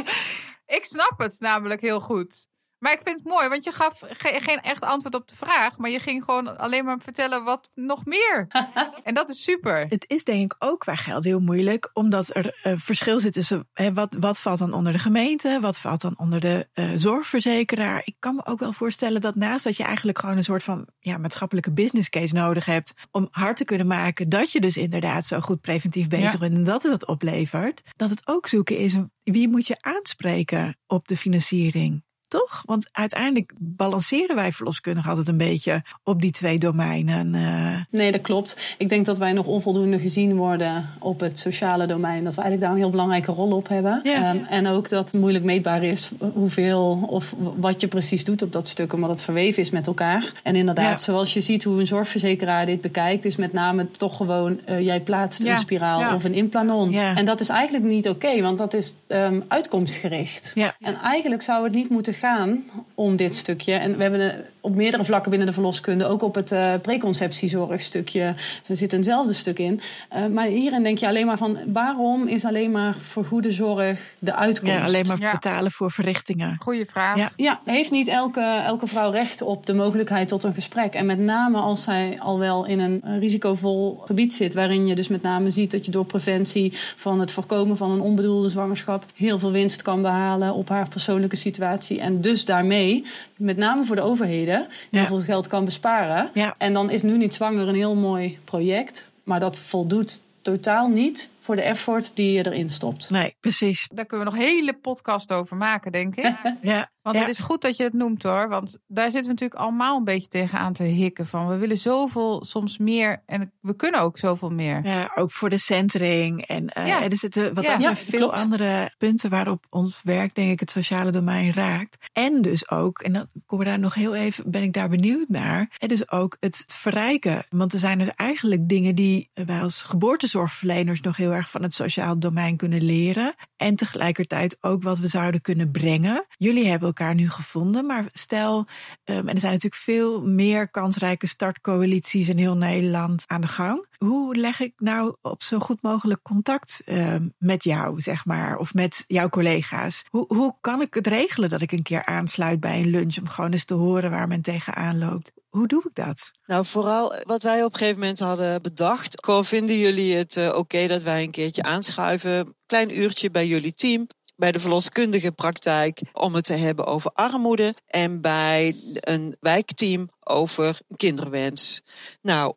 Speaker 2: Ik snap het namelijk heel goed. Maar ik vind het mooi, want je gaf geen echt antwoord op de vraag. Maar je ging gewoon alleen maar vertellen wat nog meer. (laughs) en dat is super.
Speaker 1: Het is denk ik ook qua geld heel moeilijk. Omdat er uh, verschil zit tussen hè, wat, wat valt dan onder de gemeente. Wat valt dan onder de uh, zorgverzekeraar. Ik kan me ook wel voorstellen dat naast dat je eigenlijk gewoon een soort van ja, maatschappelijke business case nodig hebt. Om hard te kunnen maken dat je dus inderdaad zo goed preventief bezig ja. bent. En dat het dat oplevert. Dat het ook zoeken is wie moet je aanspreken op de financiering toch? Want uiteindelijk balanceren wij verloskundigen altijd een beetje op die twee domeinen. Uh...
Speaker 3: Nee, dat klopt. Ik denk dat wij nog onvoldoende gezien worden op het sociale domein. Dat we eigenlijk daar een heel belangrijke rol op hebben.
Speaker 1: Ja.
Speaker 3: Um, en ook dat het moeilijk meetbaar is hoeveel of wat je precies doet op dat stuk, omdat het verweven is met elkaar. En inderdaad, ja. zoals je ziet hoe een zorgverzekeraar dit bekijkt, is met name toch gewoon uh, jij plaatst ja. een spiraal of een implanon. En dat is eigenlijk niet oké, okay, want dat is um, uitkomstgericht. En eigenlijk zou het niet moeten gaan om dit stukje. En we hebben op meerdere vlakken binnen de verloskunde, ook op het uh, preconceptiezorgstukje, er zit eenzelfde stuk in. Uh, maar hierin denk je alleen maar van waarom is alleen maar voor goede zorg de uitkomst?
Speaker 1: Ja, alleen maar ja. betalen voor verrichtingen.
Speaker 2: Goeie vraag.
Speaker 3: Ja, ja heeft niet elke, elke vrouw recht op de mogelijkheid tot een gesprek? En met name als zij al wel in een risicovol gebied zit, waarin je dus met name ziet dat je door preventie van het voorkomen van een onbedoelde zwangerschap heel veel winst kan behalen op haar persoonlijke situatie. En dus daarmee, met name voor de overheden, heel
Speaker 1: Ja.
Speaker 3: veel geld kan besparen.
Speaker 1: Ja.
Speaker 3: En dan is nu niet zwanger een heel mooi project, maar dat voldoet totaal niet voor de effort die je erin stopt.
Speaker 1: Nee, precies.
Speaker 2: Daar kunnen we nog een hele podcast over maken, denk ik. (laughs)
Speaker 1: Ja.
Speaker 2: Want
Speaker 1: ja.
Speaker 2: het is goed dat je het noemt hoor. Want daar zitten we natuurlijk allemaal een beetje tegenaan te hikken. Van we willen zoveel, soms meer. En we kunnen ook zoveel meer.
Speaker 1: Ja, ook voor de centering. En uh,
Speaker 2: Ja.
Speaker 1: er zitten wat
Speaker 2: Ja,
Speaker 1: andere
Speaker 3: ja,
Speaker 1: veel
Speaker 3: klopt.
Speaker 1: andere punten waarop ons werk, denk ik, het sociale domein raakt. En dus ook, en dan komen we daar nog heel even, ben ik daar benieuwd naar. En dus ook het verrijken. Want er zijn dus eigenlijk dingen die wij als geboortezorgverleners nog heel erg van het sociaal domein kunnen leren. En tegelijkertijd ook wat we zouden kunnen brengen. Jullie hebben elkaar nu gevonden, maar stel, um, en er zijn natuurlijk veel meer kansrijke startcoalities in heel Nederland aan de gang. Hoe leg ik nou op zo goed mogelijk contact um, met jou, zeg maar, of met jouw collega's? Hoe, hoe kan ik het regelen dat ik een keer aansluit bij een lunch om gewoon eens te horen waar men tegenaan loopt? Hoe doe ik dat?
Speaker 4: Nou, vooral wat wij op een gegeven moment hadden bedacht. Ko, vinden jullie het uh, oké dat wij een keertje aanschuiven? Klein uurtje bij jullie team. Bij de verloskundige praktijk om het te hebben over armoede. En bij een wijkteam over kinderwens. Nou,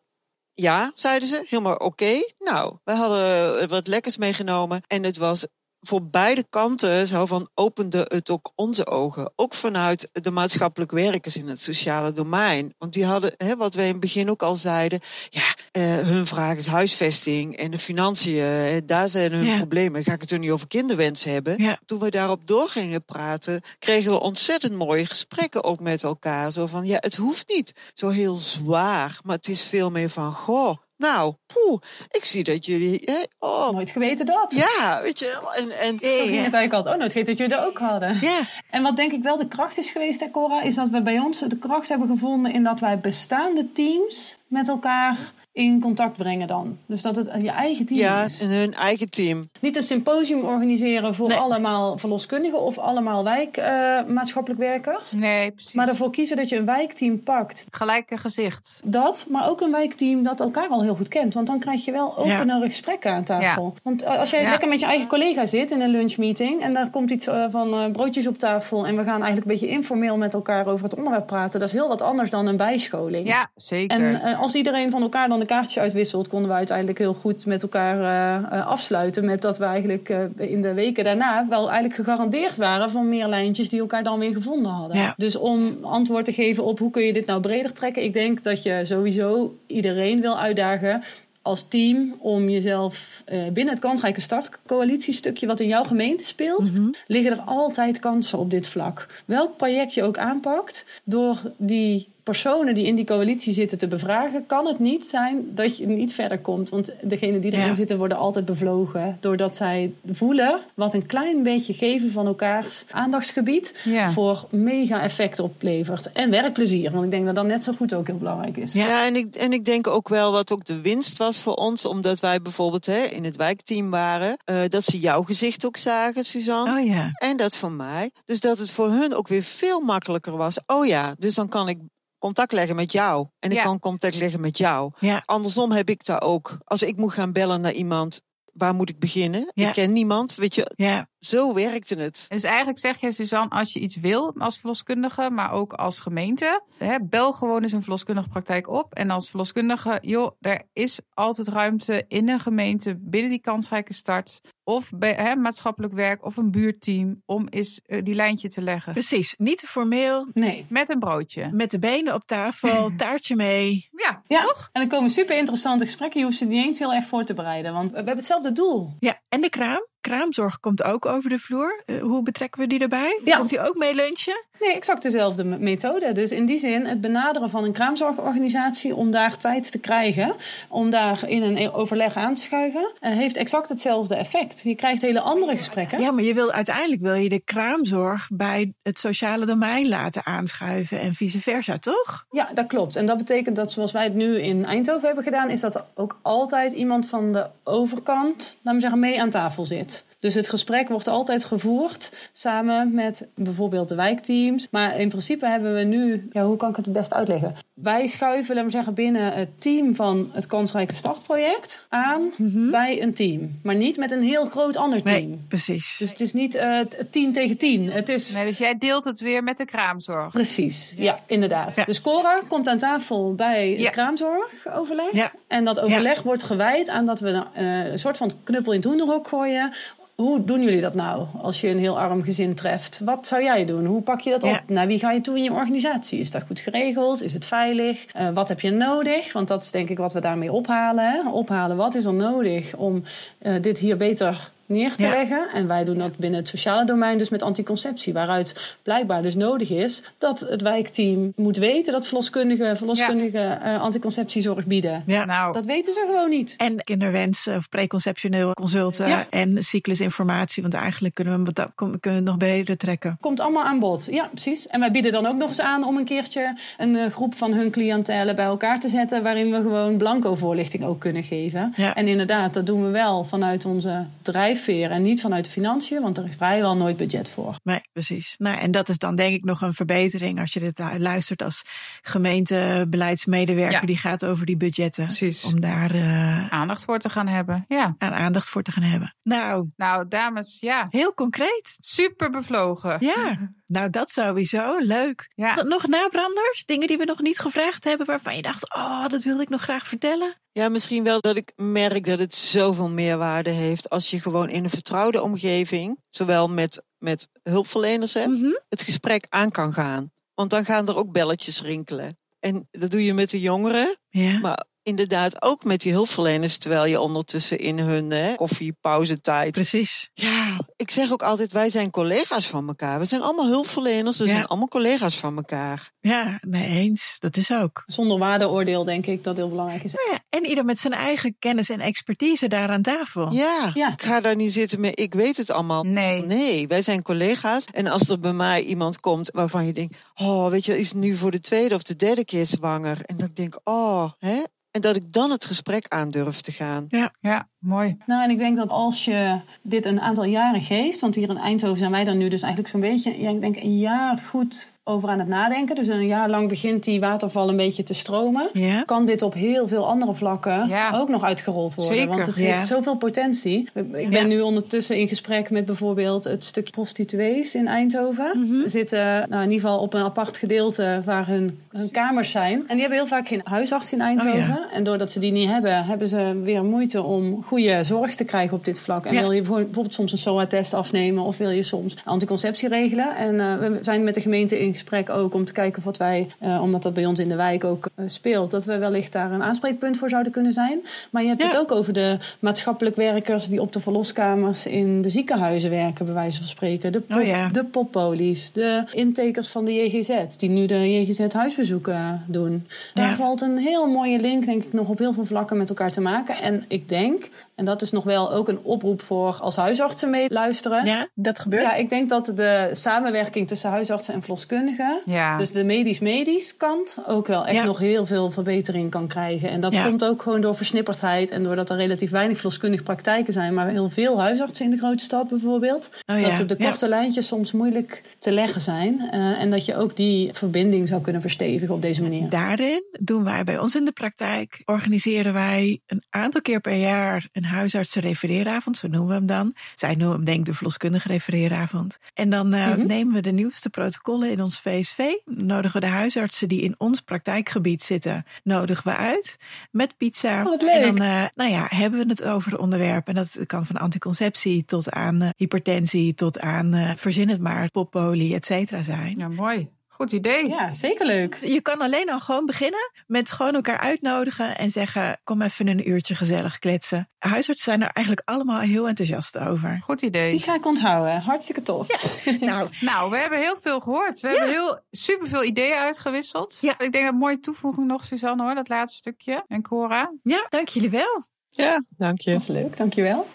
Speaker 4: ja, zeiden ze. Helemaal oké. Nou, wij hadden wat lekkers meegenomen. En het was voor beide kanten zo van opende het ook onze ogen. Ook vanuit de maatschappelijk werkers in het sociale domein. Want die hadden, hè, wat wij in het begin ook al zeiden, ja, uh, hun vraag is huisvesting en de financiën. Hè, daar zijn hun
Speaker 1: Ja.
Speaker 4: problemen. Ga ik het er nu over kinderwens hebben?
Speaker 1: Ja.
Speaker 4: Toen we daarop door gingen praten, kregen we ontzettend mooie gesprekken ook met elkaar. Zo van, ja, het hoeft niet zo heel zwaar, maar het is veel meer van, goh, nou, poeh, ik zie dat jullie, hè, oh,
Speaker 3: Nooit geweten dat.
Speaker 4: ja, weet je wel. En, en
Speaker 3: ging het eigenlijk altijd. Oh, nooit geweten dat jullie dat ook hadden.
Speaker 1: Ja,
Speaker 3: En wat denk ik wel de kracht is geweest, hè, Cora, is dat we bij ons de kracht hebben gevonden in dat wij bestaande teams met elkaar in contact brengen dan. Dus dat het je eigen team
Speaker 4: ja,
Speaker 3: is.
Speaker 4: en hun eigen team.
Speaker 3: Niet een symposium organiseren voor
Speaker 1: Nee.
Speaker 3: allemaal verloskundigen of allemaal wijk eh, maatschappelijk werkers.
Speaker 2: Nee, precies.
Speaker 3: Maar ervoor kiezen dat je een wijkteam pakt.
Speaker 2: Gelijke gezicht.
Speaker 3: Dat, maar ook een wijkteam dat elkaar al heel goed kent. Want dan krijg je wel openere gesprekken aan tafel. Want eh, als jij
Speaker 2: Ja.
Speaker 3: lekker met je eigen collega zit in een lunchmeeting... en daar komt iets eh, van broodjes op tafel... en we gaan eigenlijk een beetje informeel met elkaar over het onderwerp praten... dat is heel wat anders dan een bijscholing.
Speaker 2: Ja, zeker.
Speaker 3: En als iedereen van elkaar dan de kaartjes uitwisselt, konden we uiteindelijk heel goed met elkaar eh, eh, afsluiten. Met dat we eigenlijk eh, in de weken daarna wel eigenlijk gegarandeerd waren van meer lijntjes die elkaar dan weer gevonden hadden.
Speaker 1: Ja.
Speaker 3: Dus om antwoord te geven op hoe kun je dit nou breder trekken. Ik denk dat je sowieso iedereen wil uitdagen als team om jezelf binnen het kansrijke startcoalitiestukje wat in jouw gemeente speelt, liggen er altijd kansen op dit vlak. Welk project je ook aanpakt, door die personen die in die coalitie zitten te bevragen, kan het niet zijn dat je niet verder komt. Want degenen die erin
Speaker 1: Ja.
Speaker 3: zitten worden altijd bevlogen. Doordat zij voelen wat een klein beetje geven van elkaars aandachtsgebied
Speaker 2: Ja.
Speaker 3: voor mega effect oplevert. En werkplezier. Want ik denk dat dat net zo goed ook heel belangrijk is.
Speaker 1: Ja.
Speaker 4: Ja, en, ik, en ik denk ook wel wat ook de winst was voor ons, omdat wij bijvoorbeeld hè, in het wijkteam waren, eh, dat ze jouw gezicht ook zagen, Suzanne.
Speaker 1: Oh ja.
Speaker 4: En dat van mij. Dus dat het voor hun ook weer veel makkelijker was. Oh ja, dus dan kan ik contact leggen met jou. En ik
Speaker 2: Ja.
Speaker 4: kan contact leggen met jou.
Speaker 1: Ja.
Speaker 4: Andersom heb ik daar ook. Als ik moet gaan bellen naar iemand, waar moet ik beginnen?
Speaker 1: Ja.
Speaker 4: Ik ken niemand. Weet je,
Speaker 1: Ja.
Speaker 4: Zo werkte het.
Speaker 2: Dus eigenlijk zeg je, Suzanne, als je iets wil als verloskundige, maar ook als gemeente, hè, bel gewoon eens een verloskundige praktijk op. En als verloskundige, joh, er is altijd ruimte in een gemeente binnen die kansrijke start. Of bij hè, maatschappelijk werk of een buurteam om eens eh, die lijntje te leggen.
Speaker 1: Precies. Niet te formeel.
Speaker 3: Nee.
Speaker 2: Met een broodje.
Speaker 1: Met de benen op tafel, (laughs) taartje mee.
Speaker 2: Ja,
Speaker 3: Ja,
Speaker 2: toch?
Speaker 3: en er komen super interessante gesprekken. Je hoeft ze niet eens heel erg voor te bereiden. Want we hebben hetzelfde doel.
Speaker 1: Ja, en de kraam. Kraamzorg komt ook over de vloer. Eh, hoe betrekken we die erbij?
Speaker 3: Ja.
Speaker 1: Komt hij ook mee lunchen?
Speaker 3: Nee, exact dezelfde me- methode. Dus in die zin, het benaderen van een kraamzorgorganisatie om daar tijd te krijgen, om daar in een overleg aan te schuiven, eh, heeft exact hetzelfde effect. Je krijgt hele andere gesprekken.
Speaker 1: Ja, maar je wil, uiteindelijk wil je de kraamzorg bij het sociale domein laten aanschuiven en vice versa, toch?
Speaker 3: Ja, dat klopt. En dat betekent dat zoals wij het nu in Eindhoven hebben gedaan, is dat er ook altijd iemand van de overkant, laten we zeggen, mee aan tafel zit. Dus het gesprek wordt altijd gevoerd samen met bijvoorbeeld de wijkteams. Maar in principe hebben we nu, ja, hoe kan ik het het best uitleggen? Wij schuiven, laten we zeggen, binnen het team van het Kansrijke Startproject aan bij een team. Maar niet met een heel groot ander team.
Speaker 1: Nee, precies.
Speaker 3: Dus het is niet eh, t- tien tegen tien. Het is
Speaker 2: Nee, dus jij deelt het weer met de kraamzorg.
Speaker 3: Precies, ja, inderdaad.
Speaker 1: Ja.
Speaker 3: Dus Cora komt aan tafel bij
Speaker 2: Ja.
Speaker 3: het kraamzorgoverleg.
Speaker 1: Ja.
Speaker 3: En dat overleg wordt gewijd aan dat we eh, een soort van knuppel in het hoenderhok gooien. Hoe doen jullie dat nou als je een heel arm gezin treft? Wat zou jij doen? Hoe pak je dat
Speaker 1: Ja.
Speaker 3: op? Naar wie ga je toe in je organisatie? Is dat goed geregeld? Is het veilig? Eh, wat heb je nodig? Want dat is denk ik wat we daarmee ophalen. Hè? Ophalen, wat is er nodig om eh, dit hier beter neer te
Speaker 1: Ja.
Speaker 3: leggen? En wij doen dat binnen het sociale domein dus met anticonceptie. Waaruit blijkbaar dus nodig is dat het wijkteam moet weten dat verloskundigen, verloskundige eh, anticonceptiezorg bieden.
Speaker 1: Ja.
Speaker 2: Nou,
Speaker 3: Dat weten ze gewoon niet.
Speaker 1: En kinderwens of preconceptioneel consulten
Speaker 3: Ja.
Speaker 1: en cyclusinformatie. Want eigenlijk kunnen we, kunnen we het nog breder trekken.
Speaker 3: Komt allemaal aan bod. Ja, precies. En wij bieden dan ook nog eens aan om een keertje een eh, groep van hun cliëntelen bij elkaar te zetten. Waarin we gewoon blanco voorlichting ook kunnen geven.
Speaker 1: Ja.
Speaker 3: En inderdaad, dat doen we wel vanuit onze drijfveer en niet vanuit de financiën. Want er is vrijwel nooit budget voor.
Speaker 1: Nee, precies. Nou, en dat is dan denk ik nog een verbetering als je dit uh, luistert als gemeentebeleidsmedewerker.
Speaker 2: Ja.
Speaker 1: Die gaat over die budgetten.
Speaker 2: Precies.
Speaker 1: Om daar eh,
Speaker 2: aandacht voor te gaan hebben. Ja.
Speaker 1: aan aandacht voor te gaan hebben. Nou,
Speaker 2: Nou, dames, ja.
Speaker 1: heel concreet.
Speaker 2: Super bevlogen.
Speaker 1: Ja, (laughs) nou dat sowieso. Leuk.
Speaker 2: Ja.
Speaker 1: Nog nabranders? Dingen die we nog niet gevraagd hebben waarvan je dacht, oh, dat wilde ik nog graag vertellen.
Speaker 4: Ja, misschien wel dat ik merk dat het zoveel meerwaarde heeft als je gewoon in een vertrouwde omgeving, zowel met, met hulpverleners, hè,
Speaker 1: Mhm.
Speaker 4: het gesprek aan kan gaan. Want dan gaan er ook belletjes rinkelen. En dat doe je met de jongeren,
Speaker 1: Ja.
Speaker 4: maar inderdaad ook met die hulpverleners, terwijl je ondertussen in hun hè, koffiepauzetijd.
Speaker 1: Precies.
Speaker 4: Ja, ik zeg ook altijd, wij zijn collega's van elkaar. We zijn allemaal hulpverleners, we
Speaker 1: Ja.
Speaker 4: zijn allemaal collega's van elkaar.
Speaker 1: Ja, nee eens. Dat is ook.
Speaker 3: Zonder waardeoordeel denk ik dat heel belangrijk is.
Speaker 1: Nou ja, en ieder met zijn eigen kennis en expertise daar aan tafel.
Speaker 4: Ja,
Speaker 3: Ja.
Speaker 4: ik ga daar niet zitten met, ik weet het allemaal.
Speaker 2: Nee.
Speaker 4: Nee, wij zijn collega's. En als er bij mij iemand komt waarvan je denkt, oh, weet je, is nu voor de tweede of de derde keer zwanger. En ik denk, oh, hè? En dat ik dan het gesprek aan durf te gaan.
Speaker 2: Ja, mooi.
Speaker 3: Nou, en ik denk dat als je dit een aantal jaren geeft, want hier in Eindhoven zijn wij dan nu dus eigenlijk zo'n beetje, ja, ik denk een jaar goed over aan het nadenken. Dus een jaar lang begint die waterval een beetje te stromen.
Speaker 1: Ja.
Speaker 3: Kan dit op heel veel andere vlakken
Speaker 2: Ja.
Speaker 3: ook nog uitgerold worden?
Speaker 2: Zeker,
Speaker 3: Want het
Speaker 1: ja.
Speaker 3: heeft zoveel potentie. Ik ben nu ondertussen in gesprek met bijvoorbeeld het stukje prostituees in Eindhoven.
Speaker 1: Mhm.
Speaker 3: Ze zitten nou, in ieder geval op een apart gedeelte waar hun, hun kamers zijn. En die hebben heel vaak geen huisarts in Eindhoven.
Speaker 1: Oh.
Speaker 3: En doordat ze die niet hebben, hebben ze weer moeite om goede zorg te krijgen op dit vlak. En wil je bijvoorbeeld soms een SOA-test afnemen of wil je soms anticonceptie regelen. En eh, we zijn met de gemeente in in gesprek ook om te kijken of wat wij, uh, omdat dat bij ons in de wijk ook uh, speelt, dat we wellicht daar een aanspreekpunt voor zouden kunnen zijn. Maar je hebt
Speaker 1: Ja.
Speaker 3: het ook over de maatschappelijk werkers die op de verloskamers in de ziekenhuizen werken, bij wijze van spreken. De, pop,
Speaker 1: Oh ja.
Speaker 3: de poppolies, de intakers van de JGZ, die nu de JGZ huisbezoeken doen. Daar
Speaker 1: Ja.
Speaker 3: valt een heel mooie link, denk ik, nog op heel veel vlakken met elkaar te maken. En ik denk, en dat is nog wel ook een oproep voor als huisartsen meeluisteren.
Speaker 1: Ja, dat gebeurt.
Speaker 3: Ja, ik denk dat de samenwerking tussen huisartsen en verloskundigen,
Speaker 2: Ja.
Speaker 3: dus de medisch-medisch kant, ook wel echt
Speaker 1: Ja.
Speaker 3: nog heel veel verbetering kan krijgen. En dat
Speaker 1: Ja.
Speaker 3: komt ook gewoon door versnipperdheid en doordat er relatief weinig verloskundige praktijken zijn, maar heel veel huisartsen in de grote stad bijvoorbeeld.
Speaker 1: Oh
Speaker 3: Dat de korte lijntjes soms moeilijk te leggen zijn. eh, en dat je ook die verbinding zou kunnen verstevigen op deze manier.
Speaker 1: Daarin doen wij bij ons in de praktijk, organiseren wij een aantal keer per jaar een huisartsenrefereeravond, zo noemen we hem dan. Zij noemen hem denk ik de verloskundige refereeravond. En dan eh,
Speaker 3: Mhm.
Speaker 1: nemen we de nieuwste protocollen in ons VSV, nodigen we de huisartsen die in ons praktijkgebied zitten, nodigen we uit met pizza.
Speaker 3: Oh.
Speaker 1: En dan eh, nou ja, hebben we het over onderwerpen. En dat kan van anticonceptie tot aan eh, hypertensie, tot aan verzin het maar, poppolie, et cetera zijn.
Speaker 2: Ja, mooi. Goed idee.
Speaker 3: Ja, zeker leuk.
Speaker 1: Je kan alleen al gewoon beginnen met gewoon elkaar uitnodigen en zeggen: kom even een uurtje gezellig kletsen. Huisartsen zijn er eigenlijk allemaal heel enthousiast over.
Speaker 2: Goed
Speaker 3: Die
Speaker 2: idee.
Speaker 3: ga ik onthouden. Hartstikke tof. (laughs)
Speaker 1: Nou,
Speaker 2: Nou, we hebben heel veel gehoord. We hebben heel superveel ideeën uitgewisseld.
Speaker 1: Ja.
Speaker 2: Ik denk dat mooie toevoeging nog, Suzanne, hoor. Dat laatste stukje. En Cora.
Speaker 1: ja, dank jullie wel.
Speaker 4: Ja, dank je.
Speaker 3: Dat is leuk, dankjewel.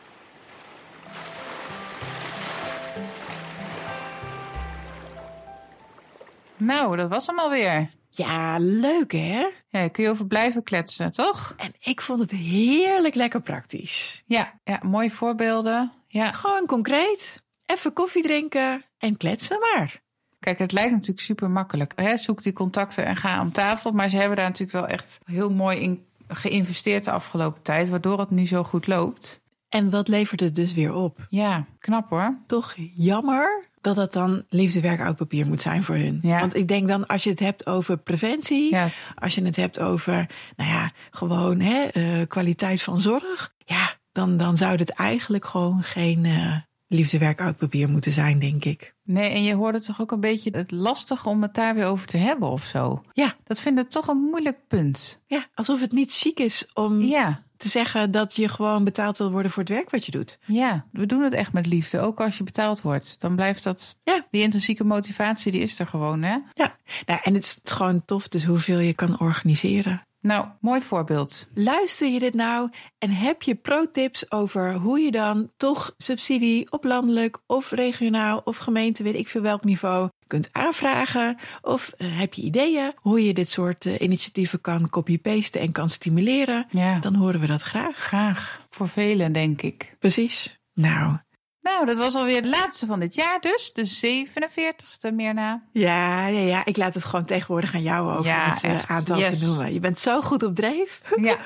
Speaker 2: Nou, dat was hem alweer.
Speaker 1: Ja, leuk hè?
Speaker 2: Ja, kun je over blijven kletsen, toch?
Speaker 1: En ik vond het heerlijk lekker praktisch.
Speaker 2: Ja, ja mooie voorbeelden. Ja,
Speaker 1: Gewoon concreet. Even koffie drinken en kletsen maar.
Speaker 2: kijk, het lijkt natuurlijk super makkelijk. Hè? Zoek die contacten en ga om tafel. Maar ze hebben daar natuurlijk wel echt heel mooi in geïnvesteerd de afgelopen tijd. Waardoor het nu zo goed loopt.
Speaker 1: En wat levert het dus weer op?
Speaker 2: Ja, knap hoor.
Speaker 1: Toch jammer dat dat dan liefdewerk oud papier moet zijn voor hun.
Speaker 2: Ja.
Speaker 1: Want ik denk dan als je het hebt over preventie,
Speaker 2: Ja,
Speaker 1: Als je het hebt over, nou ja, gewoon hè, eh, kwaliteit van zorg. Ja, dan, dan zou het eigenlijk gewoon geen eh liefdewerk oud papier moeten zijn, denk ik.
Speaker 2: Nee, en je hoorde toch ook een beetje het lastig om het daar weer over te hebben of zo.
Speaker 1: Ja,
Speaker 2: Dat vind ik toch een moeilijk punt.
Speaker 1: ja alsof het niet chic is om
Speaker 2: Ja,
Speaker 1: te zeggen dat je gewoon betaald wil worden voor het werk wat je doet.
Speaker 2: ja, we doen het echt met liefde. Ook als je betaald wordt. Dan blijft dat,
Speaker 1: Ja.
Speaker 2: die intrinsieke motivatie, die is er gewoon, hè?
Speaker 1: Ja, nou, en het is gewoon tof dus hoeveel je kan organiseren.
Speaker 2: Nou, mooi voorbeeld.
Speaker 1: Luister je dit nou en heb je pro-tips over hoe je dan toch subsidie op landelijk of regionaal of gemeente, weet ik veel welk niveau, kunt aanvragen? Of eh, heb je ideeën hoe je dit soort eh, initiatieven kan copy-pasten en kan stimuleren?
Speaker 2: Ja,
Speaker 1: Dan horen we dat graag.
Speaker 2: graag. Voor velen, denk ik.
Speaker 1: Precies. Nou,
Speaker 2: Nou, dat was alweer de laatste van dit jaar dus. De 47ste, Mirna.
Speaker 1: ja, ja, ja, ik laat het gewoon tegenwoordig aan jou over
Speaker 2: Ja,
Speaker 1: het eh, aantal
Speaker 2: Yes.
Speaker 1: te noemen. Je bent zo goed op dreef. (laughs)
Speaker 2: Ja.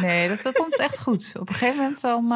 Speaker 2: Nee, dat, dat komt echt goed. Op een gegeven moment dan,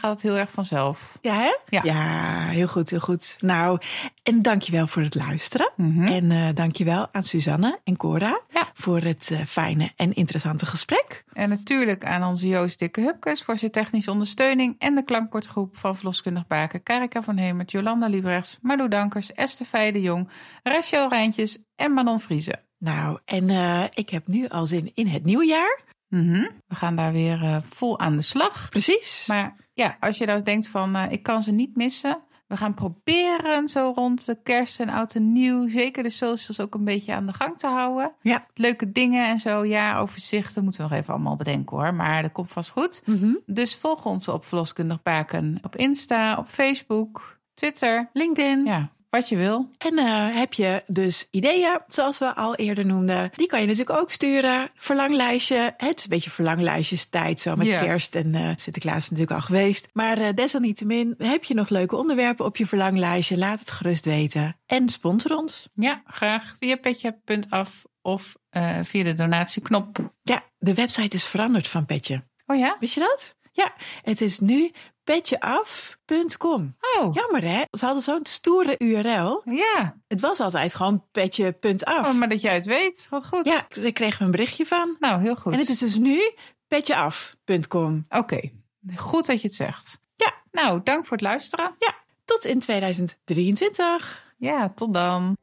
Speaker 2: gaat het heel erg vanzelf.
Speaker 1: Ja, hè?
Speaker 2: Ja.
Speaker 1: heel goed, heel goed. Nou, en dankjewel voor het luisteren.
Speaker 2: Mhm.
Speaker 1: En eh dankjewel aan Suzanne en Cora
Speaker 2: Ja.
Speaker 1: voor het eh, fijne en interessante gesprek.
Speaker 2: En natuurlijk aan onze Joost Dikke Hupkes voor zijn technische ondersteuning. En de klankbordgroep van Verloskundig Baken. Karika van Hemert, Jolanda Liebrechts, Marlou Dankers, Esther Feijen de Jong, Rachel Rijntjes en Manon Vriezen.
Speaker 1: Nou, en eh, ik heb nu al zin in het nieuwe jaar.
Speaker 2: Mhm. We gaan daar weer vol aan de slag.
Speaker 1: Precies.
Speaker 2: Maar ja, als je nou denkt van ik kan ze niet missen. We gaan proberen zo rond de kerst en oud en nieuw. Zeker de socials ook een beetje aan de gang te houden.
Speaker 1: Ja.
Speaker 2: Leuke dingen en zo. Ja, overzichten moeten we nog even allemaal bedenken hoor. Maar dat komt vast goed.
Speaker 1: Mhm.
Speaker 2: Dus volg ons op Verloskundig Baken. Op Insta, op Facebook, Twitter.
Speaker 1: LinkedIn.
Speaker 2: Ja, wat je wil.
Speaker 1: En eh, heb je dus ideeën, zoals we al eerder noemden, die kan je natuurlijk ook sturen. Verlanglijstje. Het is een beetje verlanglijstjestijd zo met kerst en eh, Sinterklaas natuurlijk al geweest. Maar eh, desalniettemin, heb je nog leuke onderwerpen op je verlanglijstje? Laat het gerust weten. En sponsor ons.
Speaker 2: Ja, graag via petje.af of via de donatieknop.
Speaker 1: Ja, de website is veranderd van Petje.
Speaker 2: Oh ja?
Speaker 1: Wist je dat? Ja, het is nu petjeaf.com.
Speaker 2: Oh,
Speaker 1: Jammer hè? Ze hadden zo'n stoere URL.
Speaker 2: ja.
Speaker 1: Het was altijd gewoon petje.af.
Speaker 2: Oh, maar dat jij het weet. Wat goed.
Speaker 1: Ja, daar kregen we een berichtje van.
Speaker 2: Nou, heel goed.
Speaker 1: En het is dus nu petjeaf.com.
Speaker 2: Oké, goed dat je het zegt.
Speaker 1: Ja.
Speaker 2: Nou, dank voor het luisteren.
Speaker 1: Ja, tot in 2023.
Speaker 2: Ja, tot dan.